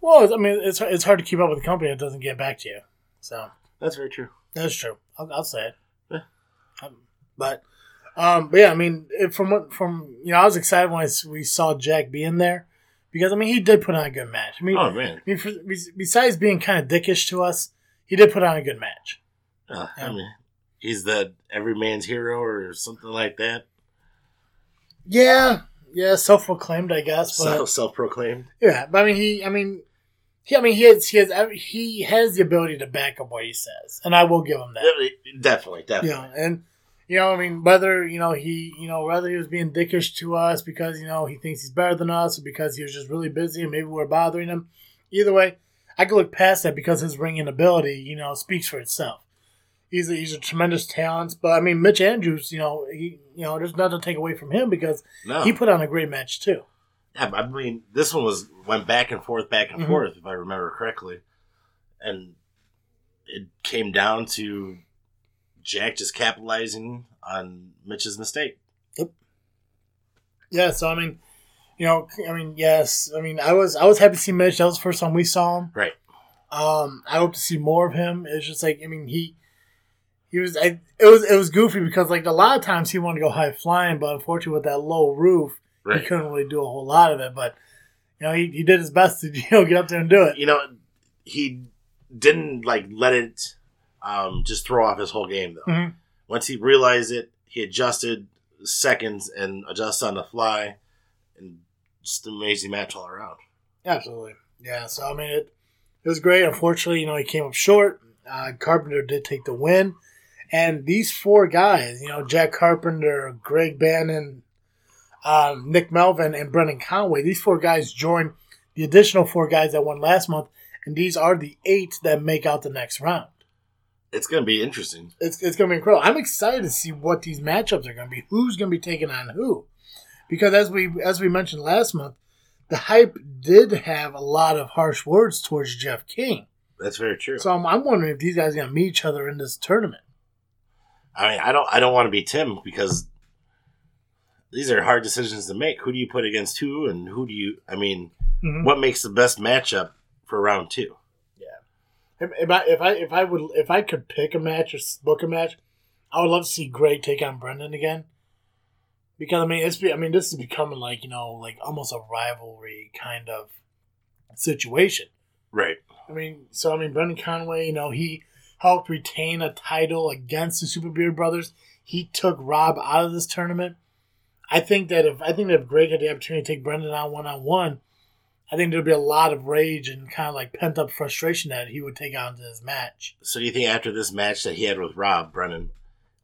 Speaker 1: Well, I mean, it's it's hard to keep up with a company that doesn't get back to you. So
Speaker 2: That's very true.
Speaker 1: that's true. I'll, I'll say it.
Speaker 2: Yeah.
Speaker 1: Um, but, um, but yeah, I mean, it, from what from you know, I was excited when I we saw Jack being there because I mean, he did put on a good match. I mean,
Speaker 2: Oh man,
Speaker 1: I mean, for, besides being kind of dickish to us, he did put on a good match.
Speaker 2: uh, I mean, he's the every man's hero or something like that.
Speaker 1: Yeah, yeah, self proclaimed, I guess. But
Speaker 2: Self self proclaimed.
Speaker 1: yeah, but I mean, he, I mean, he, I mean, he has, he has, he has the ability to back up what he says, and I will give him that.
Speaker 2: Definitely, definitely.
Speaker 1: Yeah, and you know, I mean, whether you know he, you know, whether he was being dickish to us because you know he thinks he's better than us, or because he was just really busy and maybe we're bothering him. Either way, I can look past that because his ringing ability, you know, speaks for itself. He's a, he's a tremendous talent, but I mean, Mitch Andrews, you know, he, you know, there's nothing to take away from him because
Speaker 2: No,
Speaker 1: he put on a great match too.
Speaker 2: Yeah, I mean, this one was went back and forth, back and
Speaker 1: Mhm.
Speaker 2: forth, if I remember correctly, and it came down to Jack just capitalizing on Mitch's mistake. Yep.
Speaker 1: Yeah, so I mean, you know, I mean, yes, I mean, I was I was happy to see Mitch. That was the first time we saw him.
Speaker 2: Right.
Speaker 1: Um, I hope to see more of him. It's just like I mean, he he was I, it was it was goofy because like a lot of times he wanted to go high flying, but unfortunately with that low roof, he couldn't really do a whole lot of it. But you know, he, he did his best to you know get up there and do it.
Speaker 2: You know, he didn't like let it um, just throw off his whole game though.
Speaker 1: Mhm.
Speaker 2: Once he realized it, he adjusted seconds and adjusted on the fly, and just an amazing match all around.
Speaker 1: Absolutely. Yeah. So I mean, it it was great. Unfortunately, you know, he came up short. Uh, Carpenter did take the win, and these four guys, you know, Jack Carpenter, Greg Bannon, um, Nick Melvin, and Brendan Conway. These four guys joined the additional four guys that won last month, and these are the eight that make out the next round.
Speaker 2: It's going to be interesting.
Speaker 1: It's, it's going to be incredible. I'm excited to see what these matchups are going to be. Who's going to be taking on who? Because as we as we mentioned last month, the hype did have a lot of harsh words towards Jeff King.
Speaker 2: That's very true.
Speaker 1: So I'm, I'm wondering if these guys are going to meet each other in this tournament.
Speaker 2: I mean, I don't, I don't want to be Tim because these are hard decisions to make. Who do you put against who, and who do you? I mean,
Speaker 1: Mhm.
Speaker 2: what makes the best matchup for round two?
Speaker 1: If, if I if I if I would if I could pick a match or book a match, I would love to see Greg take on Brendan again. Because I mean, it's be- I mean, this is becoming like you know like almost a rivalry kind of situation.
Speaker 2: Right.
Speaker 1: I mean, so I mean, Brendan Conway, you know, he helped retain a title against the Super Beard Brothers. He took Rob out of this tournament. I think that if I think that if Greg had the opportunity to take Brendan on one on one, I think there'd be a lot of rage and kind of like pent up frustration that he would take on to this match.
Speaker 2: So, do you think after this match that he had with Rob Brendan,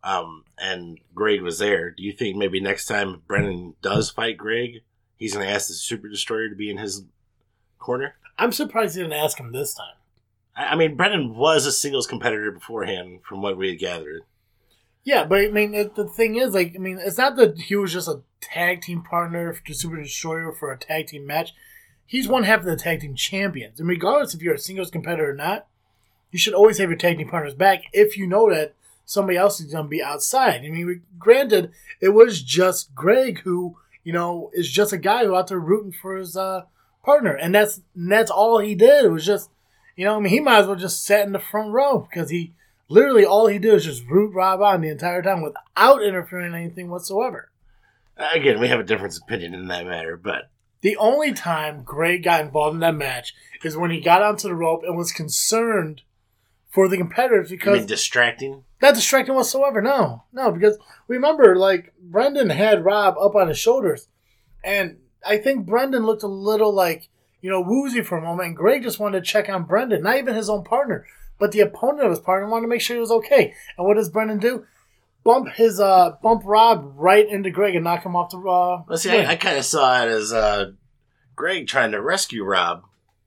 Speaker 2: um, and Greg was there, do you think maybe next time Brendan does fight Greg, he's going to ask the Super Destroyer to be in his corner?
Speaker 1: I'm surprised he didn't ask him this time.
Speaker 2: I, I mean, Brendan was a singles competitor beforehand, from what we had gathered.
Speaker 1: Yeah, but I mean, it, the thing is, like, I mean, it's not that he was just a tag team partner to Super Destroyer for a tag team match. He's one half of the tag team champions. And regardless if you're a singles competitor or not, you should always have your tag team partners back if you know that somebody else is going to be outside. I mean, granted, it was just Greg who, you know, is just a guy who out there rooting for his uh, partner. And that's, and that's all he did. It was just, you know, I mean, he might as well just sat in the front row because he literally all he did was just root Rob on the entire time without interfering in anything whatsoever.
Speaker 2: Again, we have a difference opinion in that matter, but
Speaker 1: The only time Greg got involved in that match is when he got onto the rope and was concerned for the competitors because
Speaker 2: mean, distracting.
Speaker 1: not distracting whatsoever. No, no, because remember, like Brendan had Rob up on his shoulders, and I think Brendan looked a little like you know woozy for a moment, and Greg just wanted to check on Brendan, not even his own partner, but the opponent of his partner wanted to make sure he was okay. And what does Brendan do? Bump his uh bump Rob right into Greg and knock him off the uh.
Speaker 2: Well, see. I, I kind of saw it as uh, Greg trying to rescue Rob,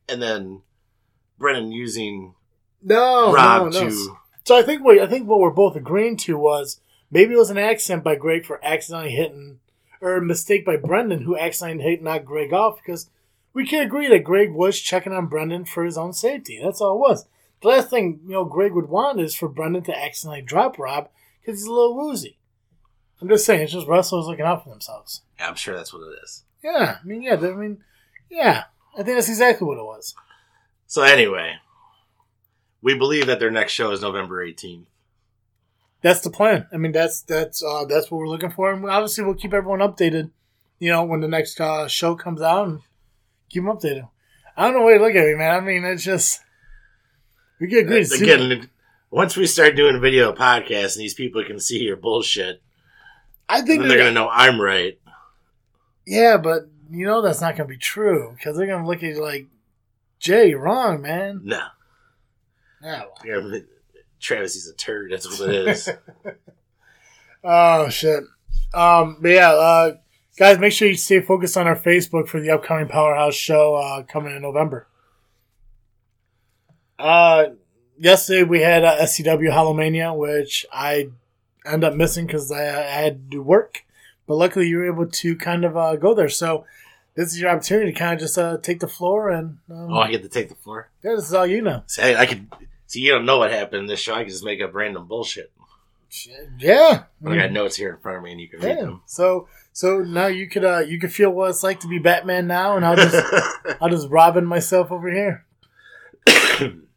Speaker 2: and then Brendan using
Speaker 1: No,
Speaker 2: Rob
Speaker 1: no, no.
Speaker 2: to.
Speaker 1: So I think what I think what we're both agreeing to was maybe it was an accident by Greg for accidentally hitting, or a mistake by Brendan who accidentally hit knocked Greg off because we can agree that Greg was checking on Brendan for his own safety. That's all it was. The last thing you know Greg would want is for Brendan to accidentally drop Rob he's a little woozy. I'm just saying, it's just wrestlers looking out for themselves.
Speaker 2: Yeah, I'm sure that's what it is.
Speaker 1: Yeah, I mean, yeah, I mean, yeah, I think that's exactly what it was.
Speaker 2: So anyway, we believe that their next show is November 18th.
Speaker 1: That's the plan. I mean, that's that's uh, that's what we're looking for, and obviously we'll keep everyone updated. You know, when the next uh, show comes out, and keep them updated. I don't know way to look at me, man. I mean, it's just we get good.
Speaker 2: Again, once we start doing video podcasts and these people can see your bullshit,
Speaker 1: I think
Speaker 2: they're gonna know I'm right.
Speaker 1: Yeah, but you know that's not gonna be true because they're gonna look at you like, Jay, you're wrong, man.
Speaker 2: No,
Speaker 1: Yeah.
Speaker 2: Yeah, Travis is a turd. That's what it is.
Speaker 1: Oh shit. Um. But yeah, uh, guys, make sure you stay focused on our Facebook for the upcoming Powerhouse show uh, coming in November. Uh, yesterday we had uh, SCW Hallowmania, which I ended up missing because I, I had to work, but luckily you were able to kind of uh, go there. So this is your opportunity to kind of just uh, take the floor and um,
Speaker 2: oh, I get to take the floor.
Speaker 1: yeah, this is all you know.
Speaker 2: See, I, I could see. You don't know what happened in this show. I can just make up random bullshit.
Speaker 1: Yeah,
Speaker 2: I got notes here in front of me, and you can read them.
Speaker 1: So so now you could uh you could feel what it's like to be Batman now, and I'll just I'll just Robin myself over here.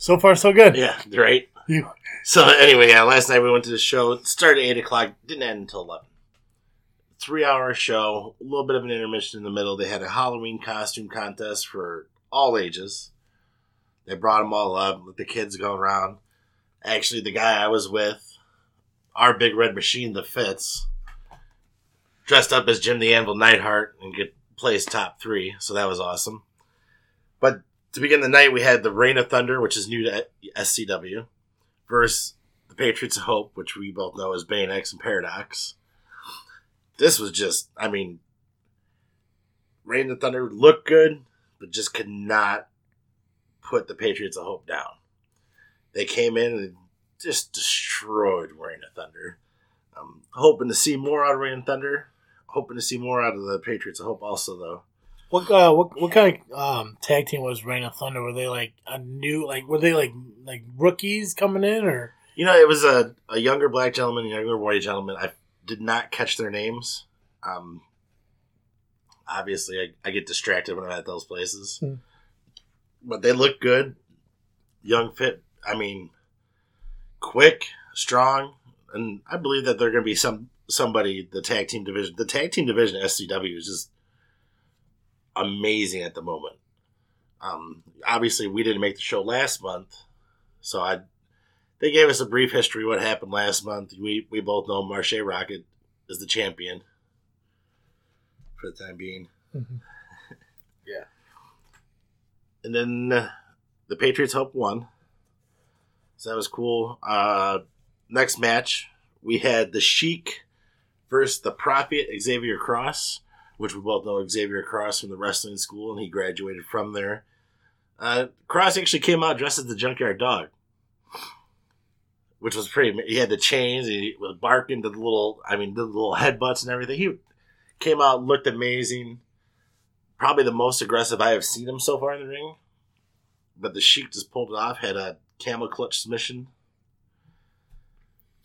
Speaker 1: So far, so good.
Speaker 2: yeah, right.
Speaker 1: You,
Speaker 2: So anyway, yeah, last night we went to the show. It started at eight o'clock, didn't end until eleven. Three hour show, a little bit of an intermission in the middle. They had a Halloween costume contest for all ages. They brought them all up, let the kids go around. Actually, the guy I was with, our big red machine, the Fitz, dressed up as Jim the Anvil Neidhart and get placed top three, so that was awesome. But to begin the night, we had the Reign of Thunder, which is new to SCW versus the Patriots of Hope, which we both know as Bane X and Paradox. This was just, I mean, Rain of Thunder looked good, but just could not put the Patriots of Hope down. They came in and just destroyed Rain of Thunder. I'm hoping to see more out of Rain of Thunder. Hoping to see more out of the Patriots of Hope also, though.
Speaker 1: What uh what what kind of um tag team was Reign of Thunder? Were they like a new like were they like like rookies coming in or
Speaker 2: You know, it was a, a younger black gentleman, a younger white gentleman. I did not catch their names. Um, obviously, I, I get distracted when I'm at those places.
Speaker 1: Hmm.
Speaker 2: But they look good. Young, fit. I mean, quick, strong. And I believe that they're going to be some somebody, the tag team division. The tag team division at SCW is just amazing at the moment. Um, obviously, we didn't make the show last month. So I they gave us a brief history what happened last month. We we both know Marche Rocket is the champion for the time being. yeah. And then uh, the Patriots Hope won. So that was cool. Uh, next match, we had the Sheik versus the Prophet Xavier Cross, which we both know Xavier Cross from the wrestling school, and he graduated from there. Uh, Cross actually came out dressed as the Junkyard Dog which was pretty. He had the chains. He was barking to the little. I mean, the little headbutts and everything. He came out, looked amazing. Probably the most aggressive I have seen him so far in the ring. But the Sheik just pulled it off. Had a camel clutch submission.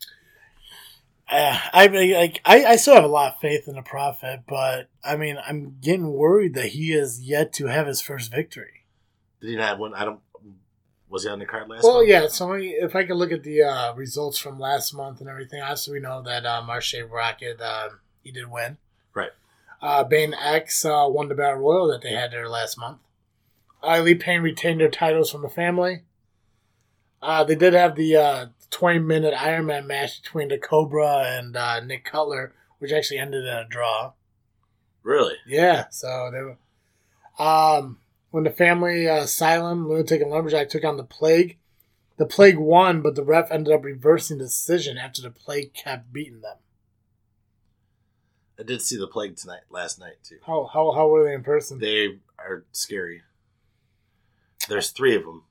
Speaker 1: Uh, I mean, like I, I still have a lot of faith in the prophet, but I mean, I'm getting worried that he has yet to have his first victory.
Speaker 2: Did he not have one? I don't. Was he on the card last?
Speaker 1: Well,
Speaker 2: month?
Speaker 1: yeah. So if I can look at the uh, results from last month and everything, obviously we know that uh, Marche Rocket uh, he did win.
Speaker 2: Right.
Speaker 1: Uh, Bane X uh, won the Battle Royal that they had there last month. Uh, Elite Pain retained their titles from the family. Uh, they did have the uh, 20 minute Iron Man match between the Cobra and uh, Nick Cutler, which actually ended in a draw.
Speaker 2: Really?
Speaker 1: Yeah, so they were. Um, when the family uh, Asylum, Lunatic, and Lumberjack took on the Plague, the Plague won, but the ref ended up reversing the decision after the Plague kept beating them.
Speaker 2: I did see the plague tonight, last night too.
Speaker 1: How how how were they in person?
Speaker 2: They are scary. There's three of them.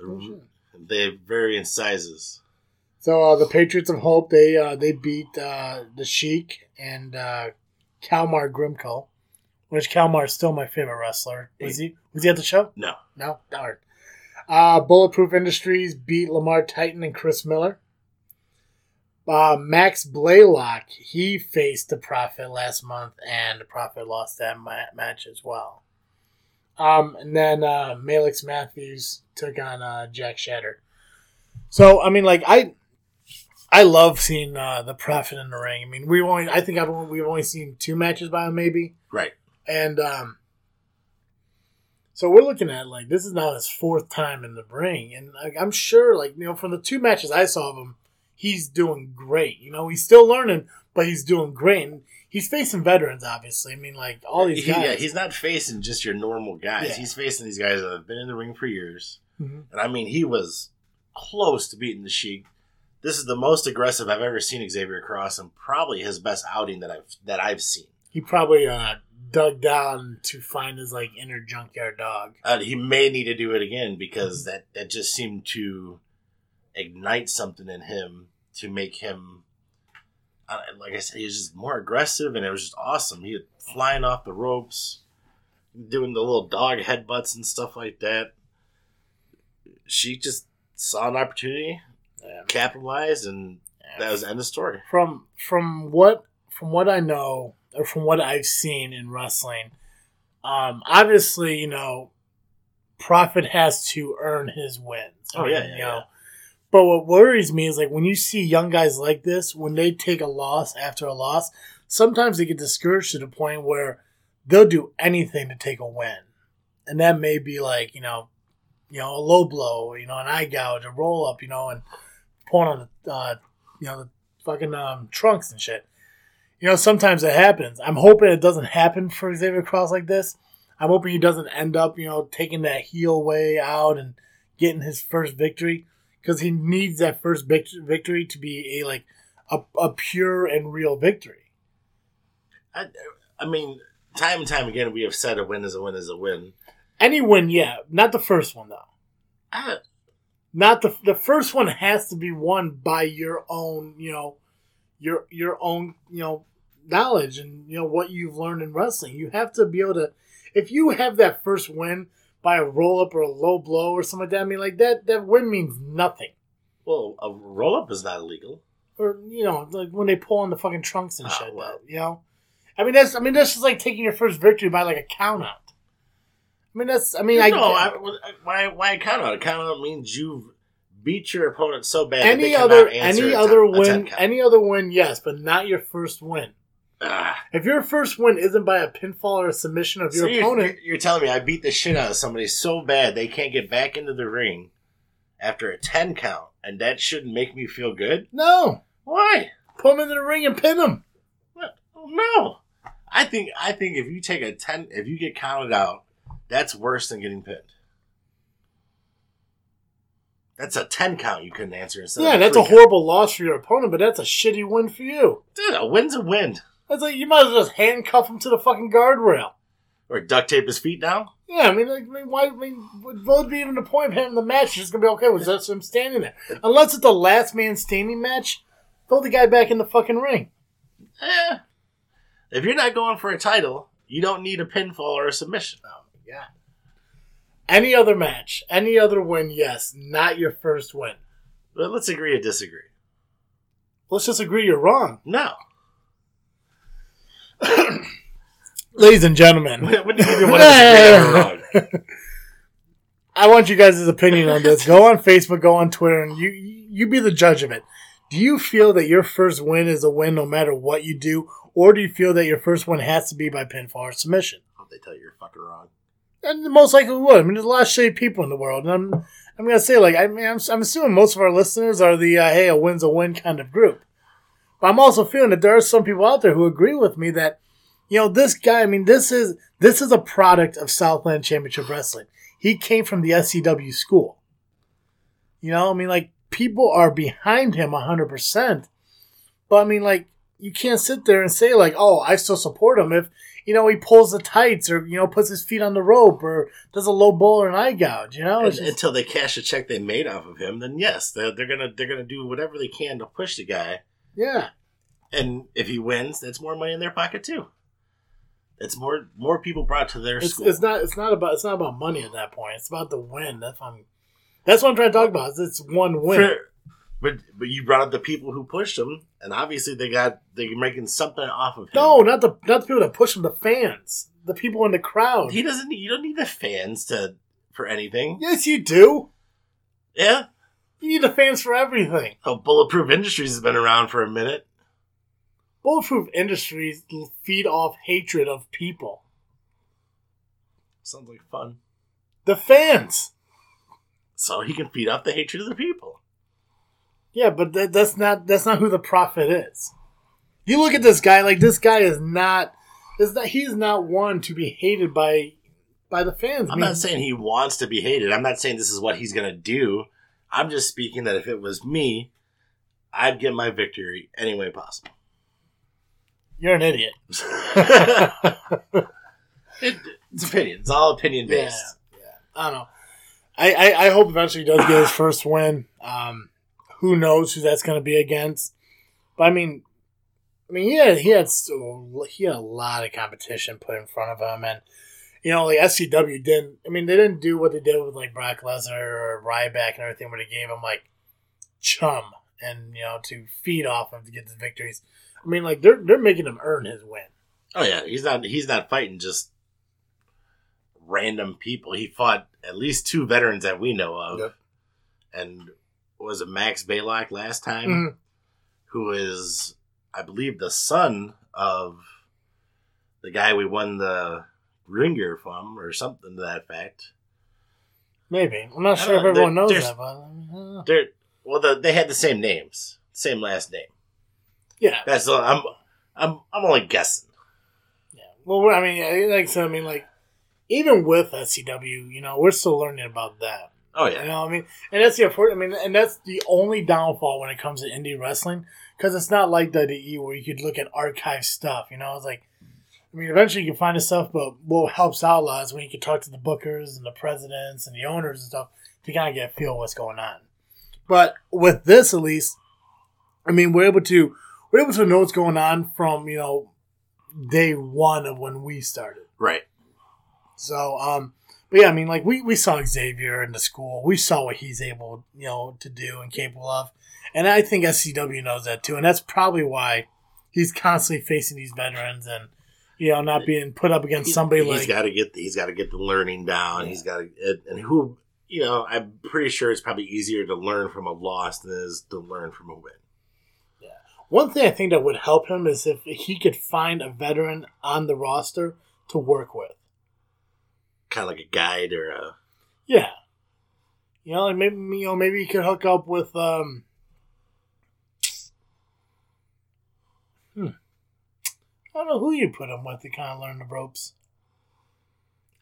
Speaker 1: Oh,
Speaker 2: They vary in sizes.
Speaker 1: So uh, the Patriots of Hope they uh, they beat uh, the Sheik and uh, Kalmar Grimko, which Kalmar is still my favorite wrestler. Was he was he at the show?
Speaker 2: No,
Speaker 1: No, darn. Uh, Bulletproof Industries beat Lamar Titan and Chris Miller. Uh, Max Blaylock he faced the Prophet last month, and the Prophet lost that ma- match as well. Um, and then uh, Malix Matthews took on uh, Jack Shatter. So I mean, like I, I love seeing uh, the Prophet in the ring. I mean, we only I think I've only, we've only seen two matches by him, maybe.
Speaker 2: right.
Speaker 1: And um, so we're looking at like this is now his fourth time in the ring, and like, I'm sure, like you know, from the two matches I saw of him, he's doing great. You know, he's still learning, but he's doing great. And he's facing veterans, obviously. I mean, like all these
Speaker 2: He-
Speaker 1: guys.
Speaker 2: yeah, he's not facing just your normal guys.
Speaker 1: Yeah.
Speaker 2: He's facing these guys that have been in the ring for years.
Speaker 1: Mhm.
Speaker 2: And I mean, he was close to beating the Sheik. This is the most aggressive I've ever seen Xavier Cross, and probably his best outing that I've that I've seen.
Speaker 1: He probably uh, dug down to find his like inner junkyard dog.
Speaker 2: Uh, he may need to do it again because
Speaker 1: Mm-hmm.
Speaker 2: that that just seemed to ignite something in him to make him. Uh, like I said, he was just more aggressive, and it was just awesome. He was flying off the ropes, doing the little dog headbutts and stuff like that. She just saw an opportunity,
Speaker 1: Yeah.
Speaker 2: capitalized, and that was the end of story.
Speaker 1: from from what from what I know or from what I've seen in wrestling, um, obviously you know, Prophet has to earn his wins.
Speaker 2: Oh, yeah, yeah,
Speaker 1: you
Speaker 2: yeah.
Speaker 1: But what worries me is like when you see young guys like this, when they take a loss after a loss, sometimes they get discouraged to the point where they'll do anything to take a win, and that may be like you know, you know, a low blow, you know, an eye gouge, a roll up, you know, and pulling on the, uh, you know, the fucking um, trunks and shit. You know, sometimes it happens. I'm hoping it doesn't happen for Xavier Cross like this. I'm hoping he doesn't end up, you know, taking that heel way out and getting his first victory because he needs that first victory to be a like a, a pure and real victory.
Speaker 2: I, I mean, time and time again, we have said a win is a win is a win.
Speaker 1: Any win, yeah, not the first one though.
Speaker 2: I,
Speaker 1: Not the the first one has to be won by your own, you know, your your own, you know, knowledge and you know what you've learned in wrestling. You have to be able to if you have that first win by a roll up or a low blow or something like that, I mean like that that win means nothing.
Speaker 2: well, a roll up is not illegal.
Speaker 1: Or you know, like when they pull on the fucking trunks and
Speaker 2: Oh,
Speaker 1: shit.
Speaker 2: well.
Speaker 1: you know? I mean that's I mean that's just like taking your first victory by like a count out. I mean that's I mean I
Speaker 2: no, I, why why count out? A count out means you've beat your opponent so bad. that they
Speaker 1: any other any other
Speaker 2: 10
Speaker 1: win any other win yes but not your first win
Speaker 2: Ah.
Speaker 1: if your first win isn't by a pinfall or a submission of
Speaker 2: So
Speaker 1: your
Speaker 2: you're,
Speaker 1: opponent
Speaker 2: you're- telling me I beat the shit out of somebody so bad they can't get back into the ring after a ten count, and that shouldn't make me feel good.
Speaker 1: no
Speaker 2: Why?
Speaker 1: put him into the ring and pin him
Speaker 2: No. I think I think if you take a ten, if you get counted out, that's worse than getting pinned. That's a ten count you couldn't answer instead.
Speaker 1: yeah
Speaker 2: of
Speaker 1: that's a
Speaker 2: count.
Speaker 1: horrible loss for your opponent but that's a shitty win for you
Speaker 2: Dude, a win's a win.
Speaker 1: that's like you might as well just handcuff him to the fucking guardrail
Speaker 2: Or duct tape his feet down.
Speaker 1: yeah, I mean, like, I mean, why? I mean, would be even the point of having the match? It's just gonna be okay with just him standing there, unless it's a last man standing match. Throw the guy back in the fucking ring.
Speaker 2: Eh. If you're not going for a title, you don't need a pinfall or a submission.
Speaker 1: Oh god. Any other match, any other win, yes, not your first win.
Speaker 2: But let's agree to disagree.
Speaker 1: Let's just agree you're wrong.
Speaker 2: No.
Speaker 1: Ladies and gentlemen,
Speaker 2: When did you want to disagree that we're wrong?
Speaker 1: I want you guys' opinion on this. Go on Facebook, go on Twitter, and you you be the judge of it. Do you feel that your first win is a win no matter what you do, or do you feel that your first win has to be by pinfall or submission?
Speaker 2: Hope they tell you you're fucking wrong.
Speaker 1: And most likely would. I mean, there's a lot of shitty people in the world, and I'm I'm gonna say like I mean I'm, I'm assuming most of our listeners are the uh, hey a win's a win kind of group. But I'm also feeling that there are some people out there who agree with me that you know this guy. I mean, this is this is a product of Southland Championship Wrestling. He came from the SCW school. You know, I mean, like people are behind him hundred percent. But I mean, like you can't sit there and say like, "Oh, I still support him." If you know he pulls the tights or you know puts his feet on the rope or does a low blow or an eye gouge, you know,
Speaker 2: And-
Speaker 1: just-
Speaker 2: until they cash a check they made off of him, then yes, they're, they're gonna they're gonna do whatever they can to push the guy.
Speaker 1: yeah.
Speaker 2: And if he wins, that's more money in their pocket too. It's more more people brought to their
Speaker 1: It's,
Speaker 2: school.
Speaker 1: it's not it's not about it's not about money at that point. It's about the win. That's what I'm, that's what I'm trying to talk about. It's one win.
Speaker 2: For- but but you brought up the people who pushed him, and obviously they got they're making something off of him.
Speaker 1: No, not the not the people that push him. The fans, the people in the crowd.
Speaker 2: he doesn't. You don't need the fans to for anything.
Speaker 1: yes, you do.
Speaker 2: Yeah.
Speaker 1: You need the fans for everything.
Speaker 2: Oh, Bulletproof Industries has been around for a minute.
Speaker 1: Bulletproof industries feed off hatred of people.
Speaker 2: Sounds like fun.
Speaker 1: The fans.
Speaker 2: So he can feed off the hatred of the people.
Speaker 1: Yeah, but that, that's not that's not who the prophet is. You look at this guy like this guy is not is that he's not one to be hated by by the fans. I
Speaker 2: I'm
Speaker 1: mean,
Speaker 2: not saying he wants to be hated. I'm not saying this is what he's going to do. I'm just speaking that if it was me, I'd get my victory any way possible.
Speaker 1: you're an idiot.
Speaker 2: It, it's opinion. It's all opinion based.
Speaker 1: I don't know. I, I, I hope eventually he does get his first win. Um, who knows who that's going to be against? But I mean, I mean, he had he had so, he had a lot of competition put in front of him, and you know, like SCW didn't. I mean, they didn't do what they did with like Brock Lesnar or Ryback and everything, where they gave him like chum and you know to feed off of to get the victories. I mean, like they're they're making him earn his win.
Speaker 2: Oh yeah, he's not. He's not fighting just random people. He fought at least two veterans that we know of,
Speaker 1: Yep.
Speaker 2: and was it Max Blaylock last time,
Speaker 1: Mhm.
Speaker 2: who is, I believe, the son of the guy we won the Ringer from, or something to that fact.
Speaker 1: Maybe I'm not sure if everyone knows that, but I mean, I don't know.
Speaker 2: They're well, the, they had the same names, same last name.
Speaker 1: yeah,
Speaker 2: That's. I'm, I'm, I'm only guessing.
Speaker 1: Yeah. Well, I mean, like I I mean, like even with SCW, you know, we're still learning about that.
Speaker 2: Oh yeah.
Speaker 1: You know, what I mean, and that's the important. I mean, and that's the only downfall when it comes to indie wrestling because it's not like WWE where you could look at archive stuff. You know, it's like, I mean, eventually you can find this stuff, but what helps out a lot is when you can talk to the bookers and the presidents and the owners and stuff to kind of get a feel of what's going on. But with this, at least, I mean, we're able to we're able to know what's going on from you know day one of when we started.
Speaker 2: right.
Speaker 1: So, um, but yeah, I mean, like we, we saw Xavier in the school. We saw what he's able, you know, to do and capable of, and I think SCW knows that too, and that's probably why he's constantly facing these veterans and you know not being put up against somebody
Speaker 2: he's
Speaker 1: like
Speaker 2: got to get he's got to get the learning down.
Speaker 1: Yeah.
Speaker 2: He's got to and who you know I'm pretty sure it's probably easier to learn from a loss than it is to learn from a win. Yeah.
Speaker 1: One thing I think that would help him is if he could find a veteran on the roster to work with.
Speaker 2: Kind of like a guide or a
Speaker 1: Yeah. You know, like maybe you know, maybe he could hook up with um Hmm. I don't know who you put him with to kind of learn the ropes.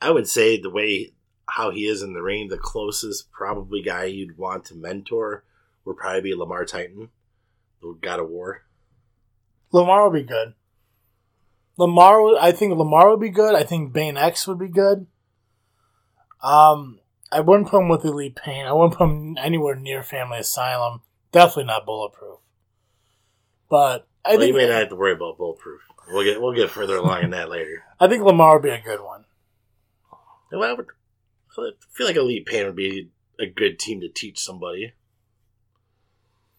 Speaker 2: I would say the way how he is in the ring, the closest probably guy you'd want to mentor would probably be Lamar Titan, the God of War.
Speaker 1: Lamar would be good. Lamar, I think Lamar would be good. I think Bane X would be good. Um, I wouldn't put him with Elite Pain. I wouldn't put him anywhere near Family Asylum. Definitely not Bulletproof. But I
Speaker 2: well,
Speaker 1: think
Speaker 2: you may not have to worry about bulletproof. We'll get we'll get further along in that later.
Speaker 1: I think Lamar would be a good one.
Speaker 2: Well, I would I feel like Elite Pain would be a good team to teach somebody,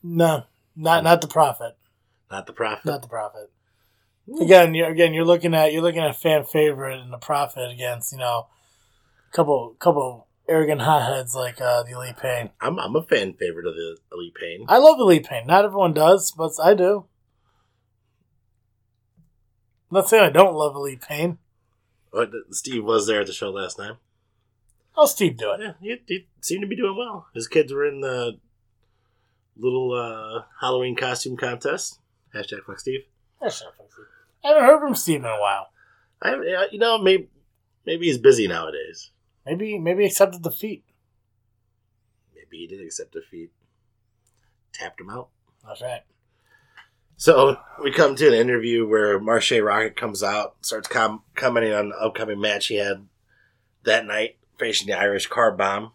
Speaker 1: No, not not the Prophet.
Speaker 2: not the Prophet.
Speaker 1: Not the Prophet. Again, you're again you're looking at you're looking at fan favorite and the Prophet against you know, couple couple arrogant hotheads like uh, the Elite Pain.
Speaker 2: I'm I'm a fan favorite of the Elite Pain.
Speaker 1: I love Elite Pain. Not everyone does, but I do. I'm not saying I don't love Elite Pain.
Speaker 2: But Steve was there at the show last night.
Speaker 1: How's Steve doing?
Speaker 2: Yeah, he, he seemed to be doing well. His kids were in the little uh, Halloween costume contest. Hashtag fuck Steve.
Speaker 1: That's not funny. I haven't heard from Steve in a while.
Speaker 2: I- you know, maybe maybe he's busy nowadays.
Speaker 1: Maybe maybe accepted defeat.
Speaker 2: Maybe he did accept defeat. Tapped him out.
Speaker 1: That's right.
Speaker 2: So we come to an interview where Marche Rocket comes out, starts com- commenting on the upcoming match he had that night, facing the Irish Car Bomb.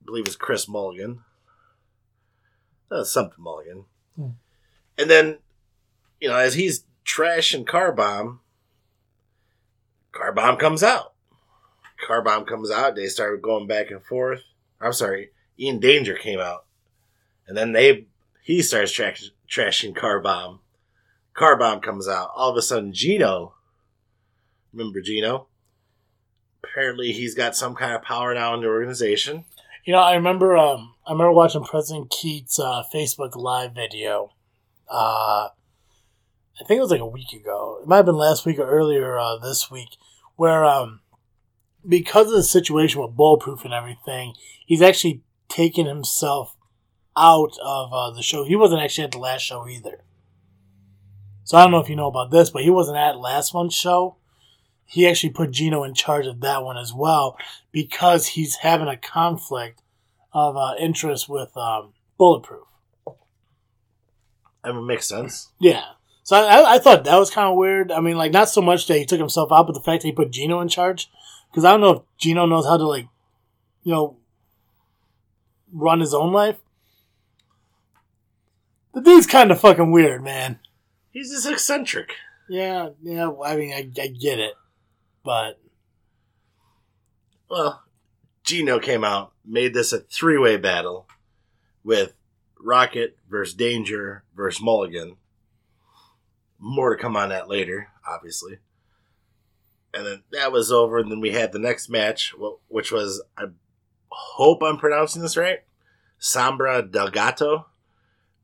Speaker 2: I believe it's Chris Mulligan. Uh, something Mulligan.
Speaker 1: Hmm.
Speaker 2: And then, you know, as he's trashing Car Bomb, Car Bomb comes out. Car Bomb comes out. They start going back and forth. I'm sorry, Ian Danger came out, and then they he starts trash, trashing Car Bomb. Car Bomb comes out. All of a sudden, Gino. Remember Gino? Apparently, he's got some kind of power now in the organization.
Speaker 1: You know, I remember. Um, I remember watching President Keats' uh, Facebook Live video. Uh, I think it was like a week ago. It might have been last week or earlier uh, this week, where um, because of the situation with Bulletproof and everything, he's actually taken himself out of uh, the show. He wasn't actually at the last show either. So I don't know if you know about this, but he wasn't at last month's show. He actually put Gino in charge of that one as well because he's having a conflict of uh, interest with um, Bulletproof.
Speaker 2: I mean, makes sense.
Speaker 1: Yeah. So I, I thought that was kind of weird. I mean, like not so much that he took himself out, but the fact that he put Gino in charge. Because I don't know if Gino knows how to like, you know, run his own life. The dude's kind of fucking weird, man.
Speaker 2: He's just eccentric.
Speaker 1: Yeah, yeah. I mean, I, I get it, but
Speaker 2: Well, Gino came out, made this a three way battle with Rocket versus Danger versus Mulligan. More to come on that later, obviously. And then that was over, and then we had the next match, which was, I hope I'm pronouncing this right, Sombra Delgato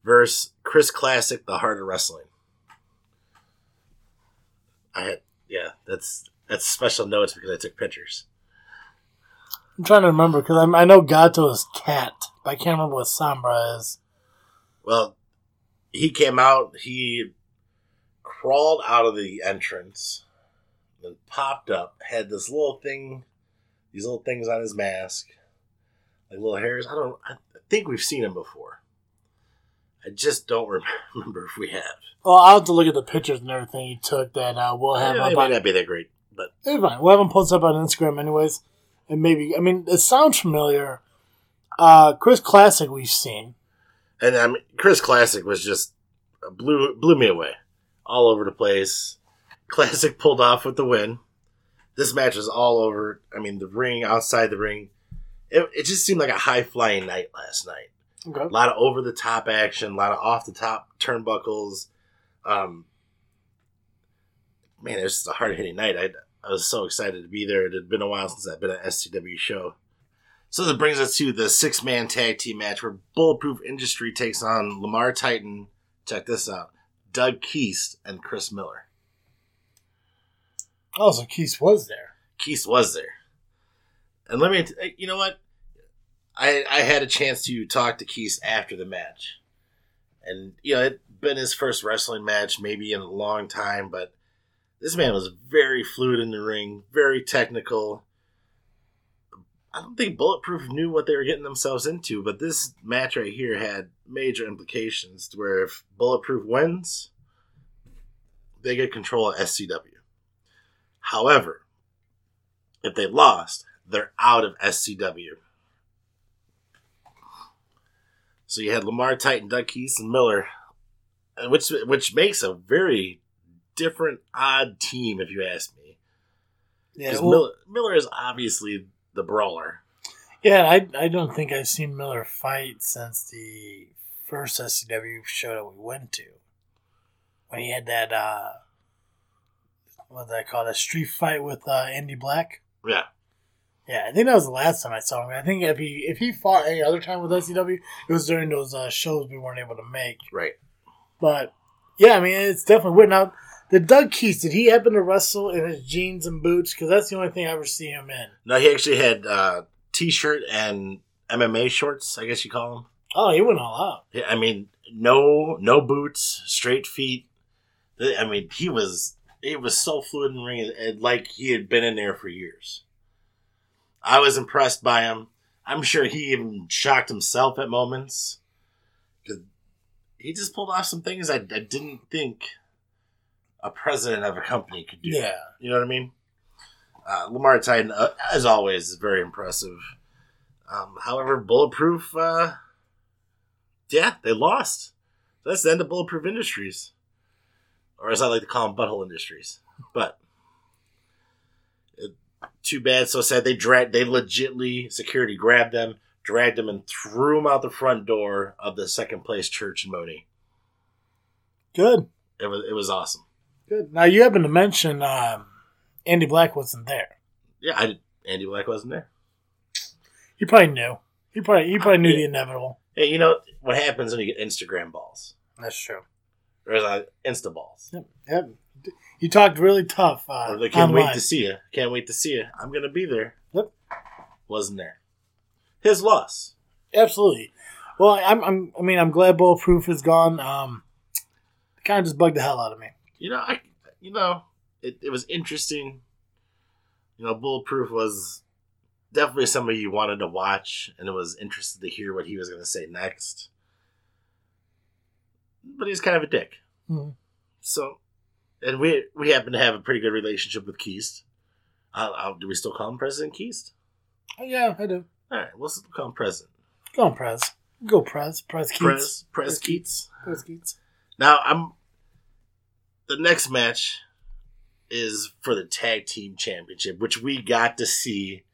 Speaker 2: versus Chris Classic, the Heart of Wrestling. I had, yeah, that's that's special notes because I took pictures.
Speaker 1: I'm trying to remember because I know Gato is cat, but I can't remember what Sombra is.
Speaker 2: Well, he came out, he crawled out of the entrance, then popped up, had this little thing, these little things on his mask, like little hairs. I don't, I think we've seen him before. I just don't remember if we have.
Speaker 1: Well, I'll have to look at the pictures and everything he took that uh, we'll have
Speaker 2: Yeah, it might
Speaker 1: on
Speaker 2: not be that great, but
Speaker 1: It's fine. We'll have them posted up on Instagram, anyways. And maybe, I mean, it sounds familiar. Uh, Chris Classic, we've seen.
Speaker 2: and I mean, Chris Classic was just blew blew me away, all over the place. Classic pulled off with the win. This match was all over. I mean, the ring, outside the ring, it, it just seemed like a high flying night last night.
Speaker 1: Okay.
Speaker 2: A lot of over the top action, a lot of off the top turnbuckles. Um, man, it was just a hard hitting night. I, I was so excited to be there. It had been a while since I've been at SCW show. So that brings us to the six man tag team match where Bulletproof Industry takes on Lamar Titan. Check this out Doug Keast and Chris Miller.
Speaker 1: Oh, so Keith was there.
Speaker 2: Keast was there. And let me, uh, you know what? I, I had a chance to talk to Keast after the match. And, you know, it'd been his first wrestling match, maybe in a long time, but this man was very fluid in the ring, very technical. I don't think Bulletproof knew what they were getting themselves into, but this match right here had major implications where if Bulletproof wins, they get control of SCW. However, if they lost, they're out of SCW. So you had Lamar Titan, Doug Keys, and Miller, which which makes a very different, odd team, if you ask me.
Speaker 1: Yeah, well,
Speaker 2: Miller, Miller is obviously the brawler.
Speaker 1: yeah. I, I don't think I've seen Miller fight since the first SCW show that we went to, when he had that uh, what did I call it, a street fight with uh, Andy Black.
Speaker 2: Yeah,
Speaker 1: Yeah, I think that was the last time I saw him. I think if he if he fought any other time with SCW, it was during those uh, shows we weren't able to make.
Speaker 2: right.
Speaker 1: But yeah, I mean, it's definitely weird. Now, did Doug Keith did he happen to wrestle in his jeans and boots? Because that's the only thing I ever see him in.
Speaker 2: No, he actually had uh, t-shirt and MMA shorts. I guess you call them.
Speaker 1: Oh, he went all out.
Speaker 2: Yeah, I mean, no, no boots, straight feet. I mean, he was he was so fluid in the ring, and- and like he had been in there for years. I was impressed by him. I'm sure he even shocked himself at moments he just pulled off some things I, I didn't think a president of a company could do.
Speaker 1: Yeah.
Speaker 2: You know what I mean? Uh, Lamar Titan, uh, as always, is very impressive. Um, however, Bulletproof, uh, yeah, they lost. So that's the end of Bulletproof Industries. Or as I like to call them, Butthole Industries. But it, too bad, so sad. They dragged, they legitly, security grabbed them, dragged them, and threw them out the front door of the second place church in Moni.
Speaker 1: Good.
Speaker 2: It was, it was awesome.
Speaker 1: Good. Now you happen to mention um, Andy Black wasn't there.
Speaker 2: Yeah, I did. Andy Black wasn't there.
Speaker 1: He probably knew. He probably he probably knew
Speaker 2: Yeah.
Speaker 1: the inevitable.
Speaker 2: Hey, you know what happens when you get Instagram balls?
Speaker 1: That's true.
Speaker 2: Or like Insta balls.
Speaker 1: Yep. Yep. He talked really tough. Uh,
Speaker 2: Or they can't
Speaker 1: online.
Speaker 2: wait to see you. Can't wait to see you. I'm gonna be there.
Speaker 1: Yep.
Speaker 2: Wasn't there. His loss.
Speaker 1: Absolutely. Well, I'm, I'm. I mean, I'm glad Bulletproof is gone. Um, kind of just bugged the hell out of me.
Speaker 2: You know, I. You know, it, it was interesting. You know, Bulletproof was definitely somebody you wanted to watch, and it was interested to hear what he was gonna say next. But he's kind of a dick.
Speaker 1: Mhm.
Speaker 2: So, and we we happen to have a pretty good relationship with Keist. I'll, I'll, do we still call him President Keist?
Speaker 1: Oh, yeah, I do.
Speaker 2: All right, we'll call him President.
Speaker 1: Go on, Prez. Go, Prez. Prez Keats.
Speaker 2: Prez, Prez Keats.
Speaker 1: Prez Keats.
Speaker 2: Now I'm. The next match is for the tag team championship, which we got to see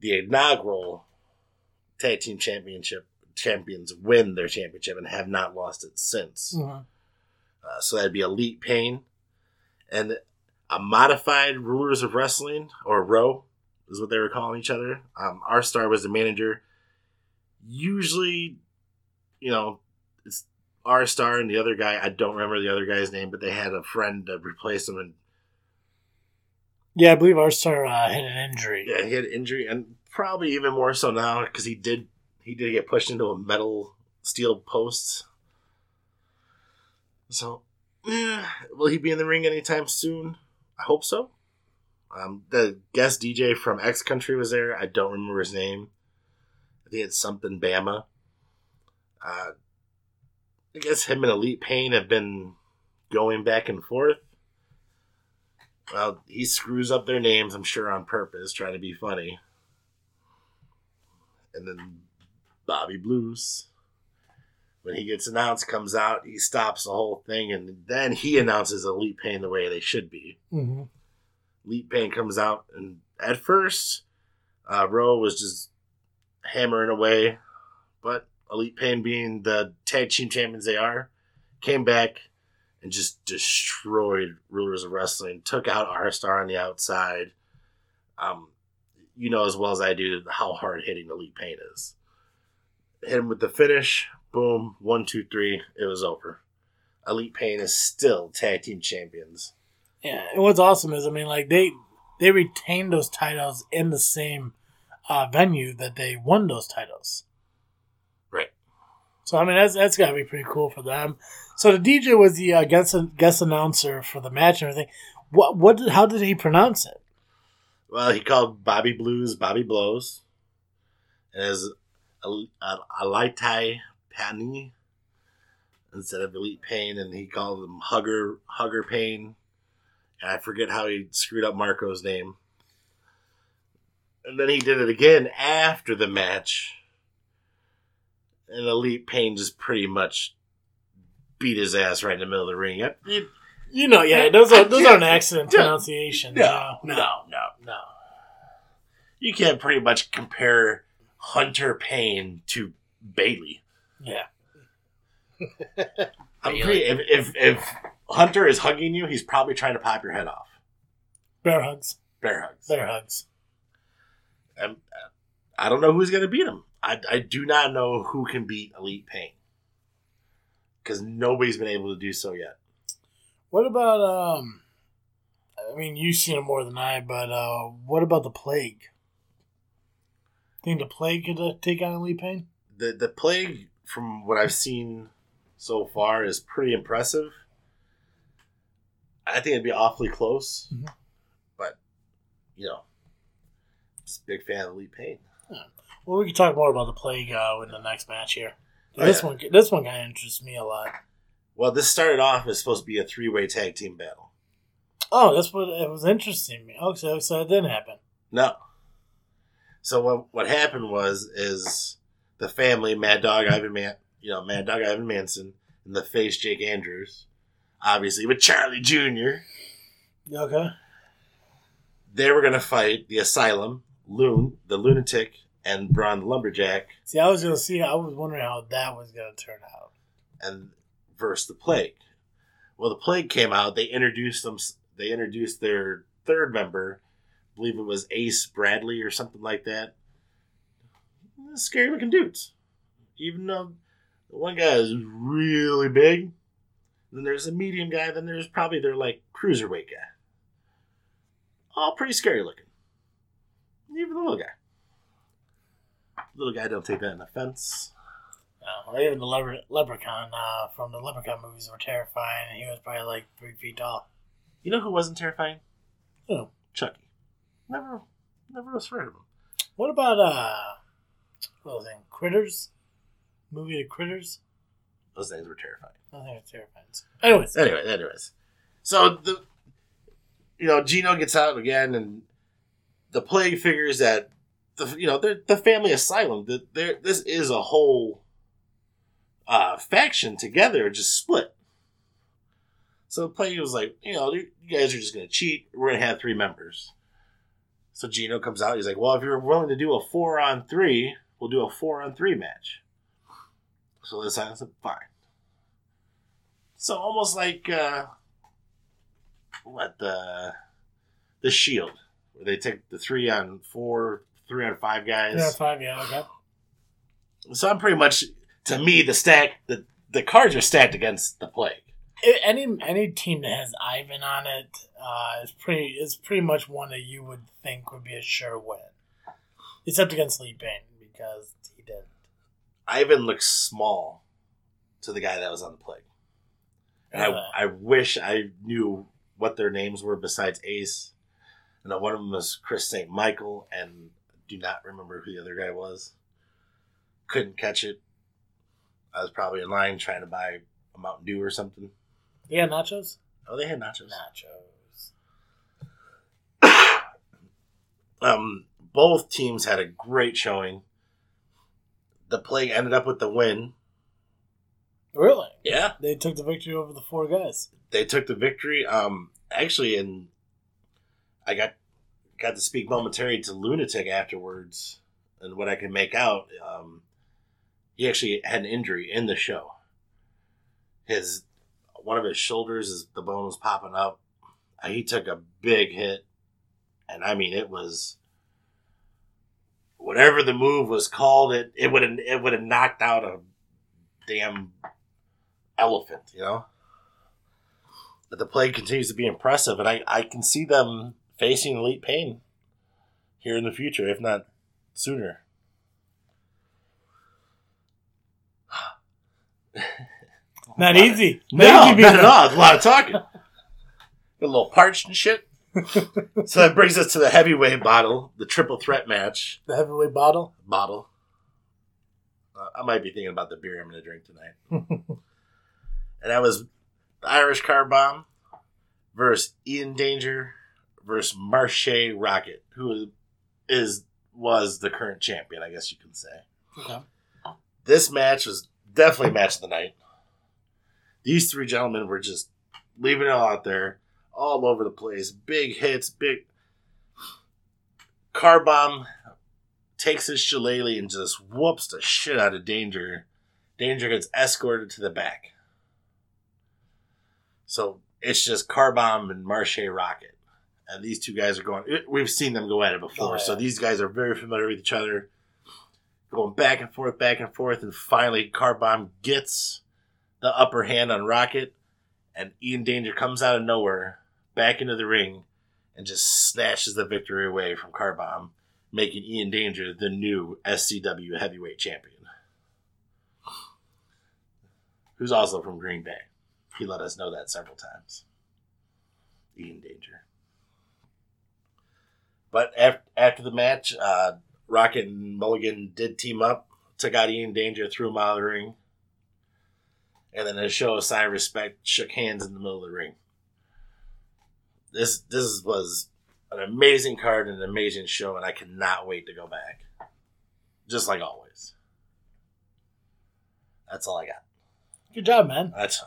Speaker 2: the inaugural tag team championship champions win their championship and have not lost it since.
Speaker 1: Mhm.
Speaker 2: Uh, so that'd be Elite Pain and a modified Rulers of Wrestling or Row is what they were calling each other. Um, our star was the manager. Usually, you know, it's our star and the other guy. I don't remember the other guy's name, but they had a friend to replace him, and
Speaker 1: Yeah, I believe our star uh, had an injury.
Speaker 2: yeah, he had injury, and probably even more so now because he did he did get pushed into a metal steel post. So, yeah, will he be in the ring anytime soon? I hope so. Um, the guest DJ from X Country was there. I don't remember his name. I think it's something Bama. Uh, I guess him and Elite Pain have been going back and forth. Well, he screws up their names, I'm sure, on purpose, trying to be funny. And then Bobby Blues, when he gets announced, comes out, he stops the whole thing, and then he announces Elite Pain the way they should be.
Speaker 1: hmm
Speaker 2: Elite Pain comes out, and at first, uh, Rowe was just hammering away, but Elite Pain, being the tag team champions they are, came back and just destroyed Rulers of Wrestling, took out our star on the outside. Um, you know as well as I do how hard hitting Elite Pain is. Hit him with the finish, boom, one, two, three, it was over. Elite Pain is still tag team champions.
Speaker 1: Yeah, and what's awesome is, I mean, like they they retained those titles in the same uh, venue that they won those titles.
Speaker 2: Right.
Speaker 1: So I mean, that's that's got to be pretty cool for them. So the DJ was the uh, guest guest announcer for the match and everything. What what did, how did he pronounce it?
Speaker 2: Well, he called Bobby Blues Bobby Blows. And as Alitai Pani instead of Elite Pain, and he called him Hugger Hugger Pain. And I forget how he screwed up Marco's name. And then he did it again after the match. And Elite Pain just pretty much beat his ass right in the middle of the ring. It- it-
Speaker 1: You know, yeah, those are those aren't accident
Speaker 2: Yeah.
Speaker 1: pronunciations.
Speaker 2: No,
Speaker 1: you know.
Speaker 2: no, no, no. You can't pretty much compare Hunter Payne to Bailey.
Speaker 1: Yeah.
Speaker 2: I'm pretty, if, if if Hunter is hugging you, he's probably trying to pop your head off.
Speaker 1: Bear hugs.
Speaker 2: Bear hugs.
Speaker 1: Bear hugs.
Speaker 2: Um, I don't know who's going to beat him. I, I do not know who can beat Elite Pain because nobody's been able to do so yet.
Speaker 1: What about um? I mean, you've seen it more than I, but uh, what about the plague? Think the plague could uh, take on Lee Payne?
Speaker 2: the the plague from what I've seen so far is pretty impressive. I think it'd be awfully close,
Speaker 1: Mhm.
Speaker 2: but you know, just a big fan of Elite Pain.
Speaker 1: Well, we can talk more about the plague uh, in the next match here.
Speaker 2: Oh,
Speaker 1: this
Speaker 2: yeah.
Speaker 1: one, this one kind of interests me a lot.
Speaker 2: Well, this started off as supposed to be a three way tag team battle.
Speaker 1: Oh, that's what it was interesting me. Oh, so, so it didn't happen.
Speaker 2: No. So what what happened was is the family Mad Dog Ivan Man, you know Mad Dog Ivan Manson and the face Jake Andrews, obviously with Charlie Jr.
Speaker 1: Okay.
Speaker 2: They were gonna fight the Asylum, Loon, the Lunatic, and Braun the Lumberjack,
Speaker 1: See, I was gonna see. I was wondering how that was gonna turn out.
Speaker 2: and versus the Plague. Well, the Plague came out. They introduced them. They introduced their third member. I believe it was Ace Bradley or something like that. Scary looking dudes. Even though the one guy is really big, then there's a medium guy, then there's probably their like cruiserweight guy. All pretty scary looking. Even the little guy. Little guy don't take that in offense.
Speaker 1: Uh, or even the leper- leprechaun uh, from the leprechaun movies were terrifying, and he was probably like three feet tall.
Speaker 2: You know who wasn't terrifying?
Speaker 1: Who?
Speaker 2: Chucky. Never, never was afraid of him.
Speaker 1: What about uh, what was it? Critters? Movie The Critters?
Speaker 2: Those things were terrifying.
Speaker 1: I think it's terrifying. Anyways,
Speaker 2: Anyway, anyways, so the, you know, Gino gets out again, and the plague figures that the you know the the family asylum that there this is a whole uh faction together just split. So the plague was like, you know, you guys are just gonna cheat. We're gonna have three members. So Gino comes out. He's like, well, if you're willing to do a four on three, we'll do a four on three match. So the asylum said, fine. So almost like uh, what the the Shield, where they take the three on four, three on five guys.
Speaker 1: yeah, five, yeah, okay.
Speaker 2: So I'm pretty much to me the stack the the cards are stacked against the plague.
Speaker 1: Any any team that has Ivan on it uh, is pretty is pretty much one that you would think would be a sure win, except against Lee Payne because he didn't.
Speaker 2: Ivan looks small to the guy that was on the plague. And
Speaker 1: Uh,
Speaker 2: I, I wish I knew what their names were besides Ace. I know one of them was Chris St. Michael, and do not remember who the other guy was. Couldn't catch it. I was probably in line trying to buy a Mountain Dew or something.
Speaker 1: yeah, nachos.
Speaker 2: Oh, they had nachos.
Speaker 1: Nachos.
Speaker 2: Um, both teams had a great showing. The plague ended up with the win.
Speaker 1: Really?
Speaker 2: Yeah,
Speaker 1: They took the victory over the four guys.
Speaker 2: they took the victory. Um, actually, and I got got to speak momentarily to Lunatic afterwards, and what I can make out, um, he actually had an injury in the show. His one of his shoulders, is the bone was popping up. He took a big hit, and I mean it was whatever the move was called. It it would have it would have knocked out a damn elephant, you know. But the play continues to be impressive, and I, I can see them facing elite pain here in the future, if not sooner.
Speaker 1: Not easy.
Speaker 2: No,
Speaker 1: Not
Speaker 2: not at all. It's a lot of talking. A little parched and shit. So that brings us to the heavyweight bottle, the triple threat match
Speaker 1: The heavyweight bottle.
Speaker 2: bottle. Uh, I might be thinking about the beer I'm going to drink tonight. and that was the Irish Car Bomb versus Ian Danger versus Marche Rocket, who is was the current champion, I guess you can say.
Speaker 1: Okay.
Speaker 2: This match was definitely match of the night. These three gentlemen were just leaving it all out there, all over the place. Big hits, big. Car bomb takes his shillelagh and just whoops the shit out of Danger. Danger gets escorted to the back. So it's just Car Bomb and Marche Rocket. And these two guys are going. Eh, we've seen them go at it before.
Speaker 1: Oh, yeah.
Speaker 2: So these guys are very familiar with each other. Going back and forth, back and forth. And finally, Car Bomb gets the upper hand on Rocket. And Ian Danger comes out of nowhere back into the ring and just snatches the victory away from Car Bomb, making Ian Danger the new SCW heavyweight champion. Who's also from Green Bay. He let us know that several times. Ian Danger. But after, the match, uh, Rocket and Mulligan did team up, took out Ian Danger, threw him out of the ring, and then a show of sign of respect shook hands in the middle of the ring. This this was an amazing card and an amazing show, and I cannot wait to go back. Just like always. That's all I got.
Speaker 1: Good job, man.
Speaker 2: That's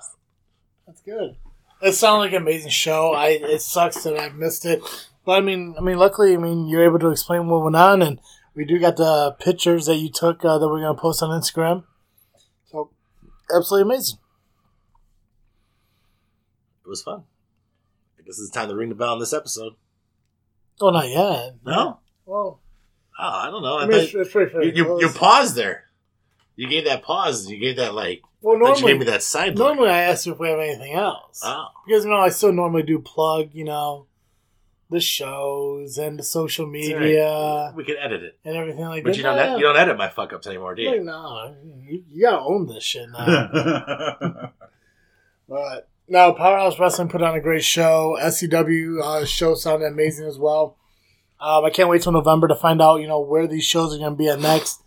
Speaker 1: That's good. It sounded like an amazing show. I it sucks that I missed it, but I mean, I mean, luckily, I mean, you're able to explain what went on, and we do got the pictures that you took uh, that we're gonna post on Instagram. So, absolutely amazing.
Speaker 2: it was fun. I guess it's time to ring the bell on this episode.
Speaker 1: Oh, not yet.
Speaker 2: No?
Speaker 1: Well,
Speaker 2: Oh, I don't know. I
Speaker 1: I mean,
Speaker 2: thought
Speaker 1: it's, it's pretty fair.
Speaker 2: you, you, you paused there. You gave that pause. You gave that like.
Speaker 1: well,
Speaker 2: normally thought you gave me that side. look.
Speaker 1: normally I ask you if we have anything else
Speaker 2: Oh,
Speaker 1: because you know I still normally do plug, you know, the shows and the social media
Speaker 2: right. We can edit it,
Speaker 1: and everything like
Speaker 2: but
Speaker 1: that.
Speaker 2: But you don't.
Speaker 1: Yeah.
Speaker 2: ed- You don't edit my fuck ups anymore, do
Speaker 1: Like,
Speaker 2: you?
Speaker 1: no, you, you gotta own this shit now. but no, Powerhouse Wrestling put on a great show. SCW uh, show sounded amazing as well. Um, I can't wait till November to find out, you know, where these shows are going to be at next.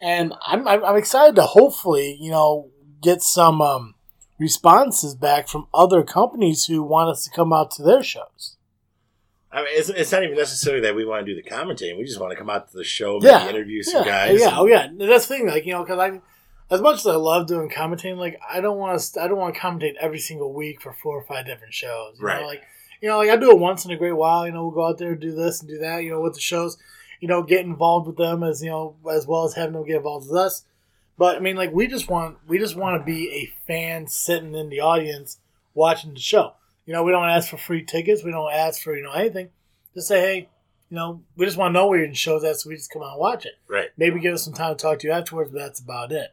Speaker 1: And I'm, I'm, I'm excited to hopefully, you know, get some um, responses back from other companies who want us to come out to their shows.
Speaker 2: I mean, it's, it's not even necessarily that we want to do the commentating. We just want to come out to the show, maybe
Speaker 1: Yeah.
Speaker 2: interview
Speaker 1: Yeah,
Speaker 2: some guys.
Speaker 1: yeah, oh yeah. That's the thing, like you know, because I, as much as I love doing commentating, like I don't want to, I don't want to commentate every single week for four or five different shows. You
Speaker 2: Right.
Speaker 1: Know? Like, you know, like I do it once in a great while. You know, we'll go out there and do this and do that. You know, with the shows, you know, get involved with them as you know, as well as having them get involved with us. But I mean, like we just want, we just want to be a fan sitting in the audience watching the show. You know, we don't ask for free tickets. We don't ask for you know anything. Just say, hey, you know, we just want to know where your show's at, so we just come out and watch it
Speaker 2: Right.
Speaker 1: maybe give us some time to talk to you afterwards, but that's about it.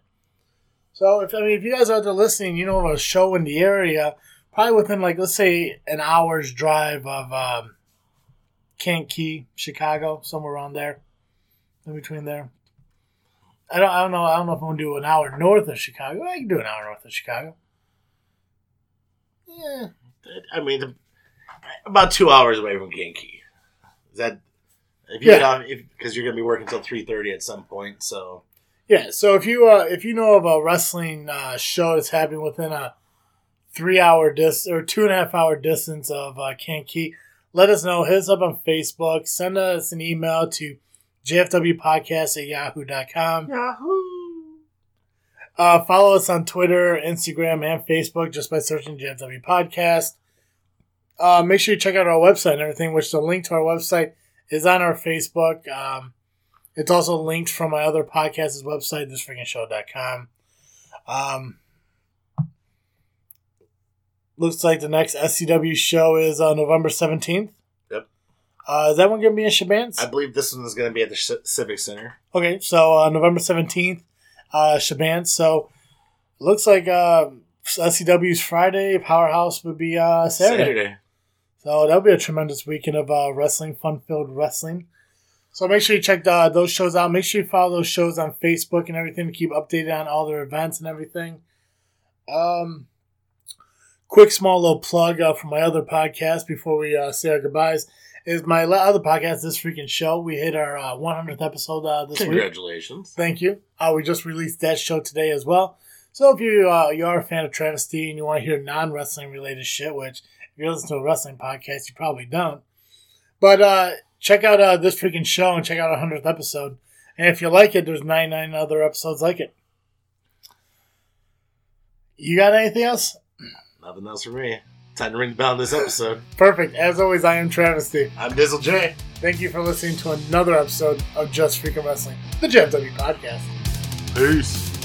Speaker 1: So if I mean if you guys are out there listening, you know of a show in the area, probably within like let's say an hour's drive of um, Kankakee, Chicago, somewhere around there, in between there. I don't I don't know I don't know if I'm gonna do an hour north of Chicago. I can do an hour north of Chicago. Yeah,
Speaker 2: I mean, the, about two hours away from Genki. Is that if you
Speaker 1: Yeah.
Speaker 2: get off because you're going to be working until three thirty at some point? So
Speaker 1: Yeah, so if you uh, if you know of a wrestling uh, show that's happening within a three hour dis or two and a half hour distance of uh, Kankakee, let us know. Hit us up on Facebook. Send us an email to jfwpodcast at yahoo.com.
Speaker 2: Yahoo.
Speaker 1: Uh, follow us on Twitter, Instagram, and Facebook just by searching JFW Podcast. Uh, make sure you check out our website and everything, which the link to our website is on our Facebook. Um, it's also linked from my other podcast's website, thisfreakingshow.com. Um, looks like the next SCW show is uh, November 17th.
Speaker 2: Yep.
Speaker 1: Uh, is that one going to be in Chebanse?
Speaker 2: I believe this one is going to be at the Ci- Civic Center.
Speaker 1: Okay, so uh, November 17th, uh, Chebanse. So looks like uh, SCW's Friday, Powerhouse would be uh, Saturday. So that'll be a tremendous weekend of uh, wrestling, fun filled wrestling. So make sure you check uh, those shows out. Make sure you follow those shows on Facebook and everything to keep updated on all their events and everything. Um, quick, small little plug uh, for my other podcast before we uh, say our goodbyes is my other podcast, This Freaking Show. We hit our uh, 100th episode uh, this week.
Speaker 2: Congratulations.
Speaker 1: Thank you. Uh, we just released that show today as well. So if you uh, you are a fan of Travesty and you want to hear non wrestling related shit, which if you listen to a wrestling podcast, you probably don't. But uh, check out uh, this freaking show and check out our hundredth episode. And if you like it, there's 99 other episodes like it. You got anything else?
Speaker 2: Nothing else for me. Time to ring the bell on this episode.
Speaker 1: Perfect. As always, I am Travesty.
Speaker 2: I'm Dizzle J.
Speaker 1: Thank you for listening to another episode of Just Freaking Wrestling, the JFW podcast.
Speaker 2: Peace.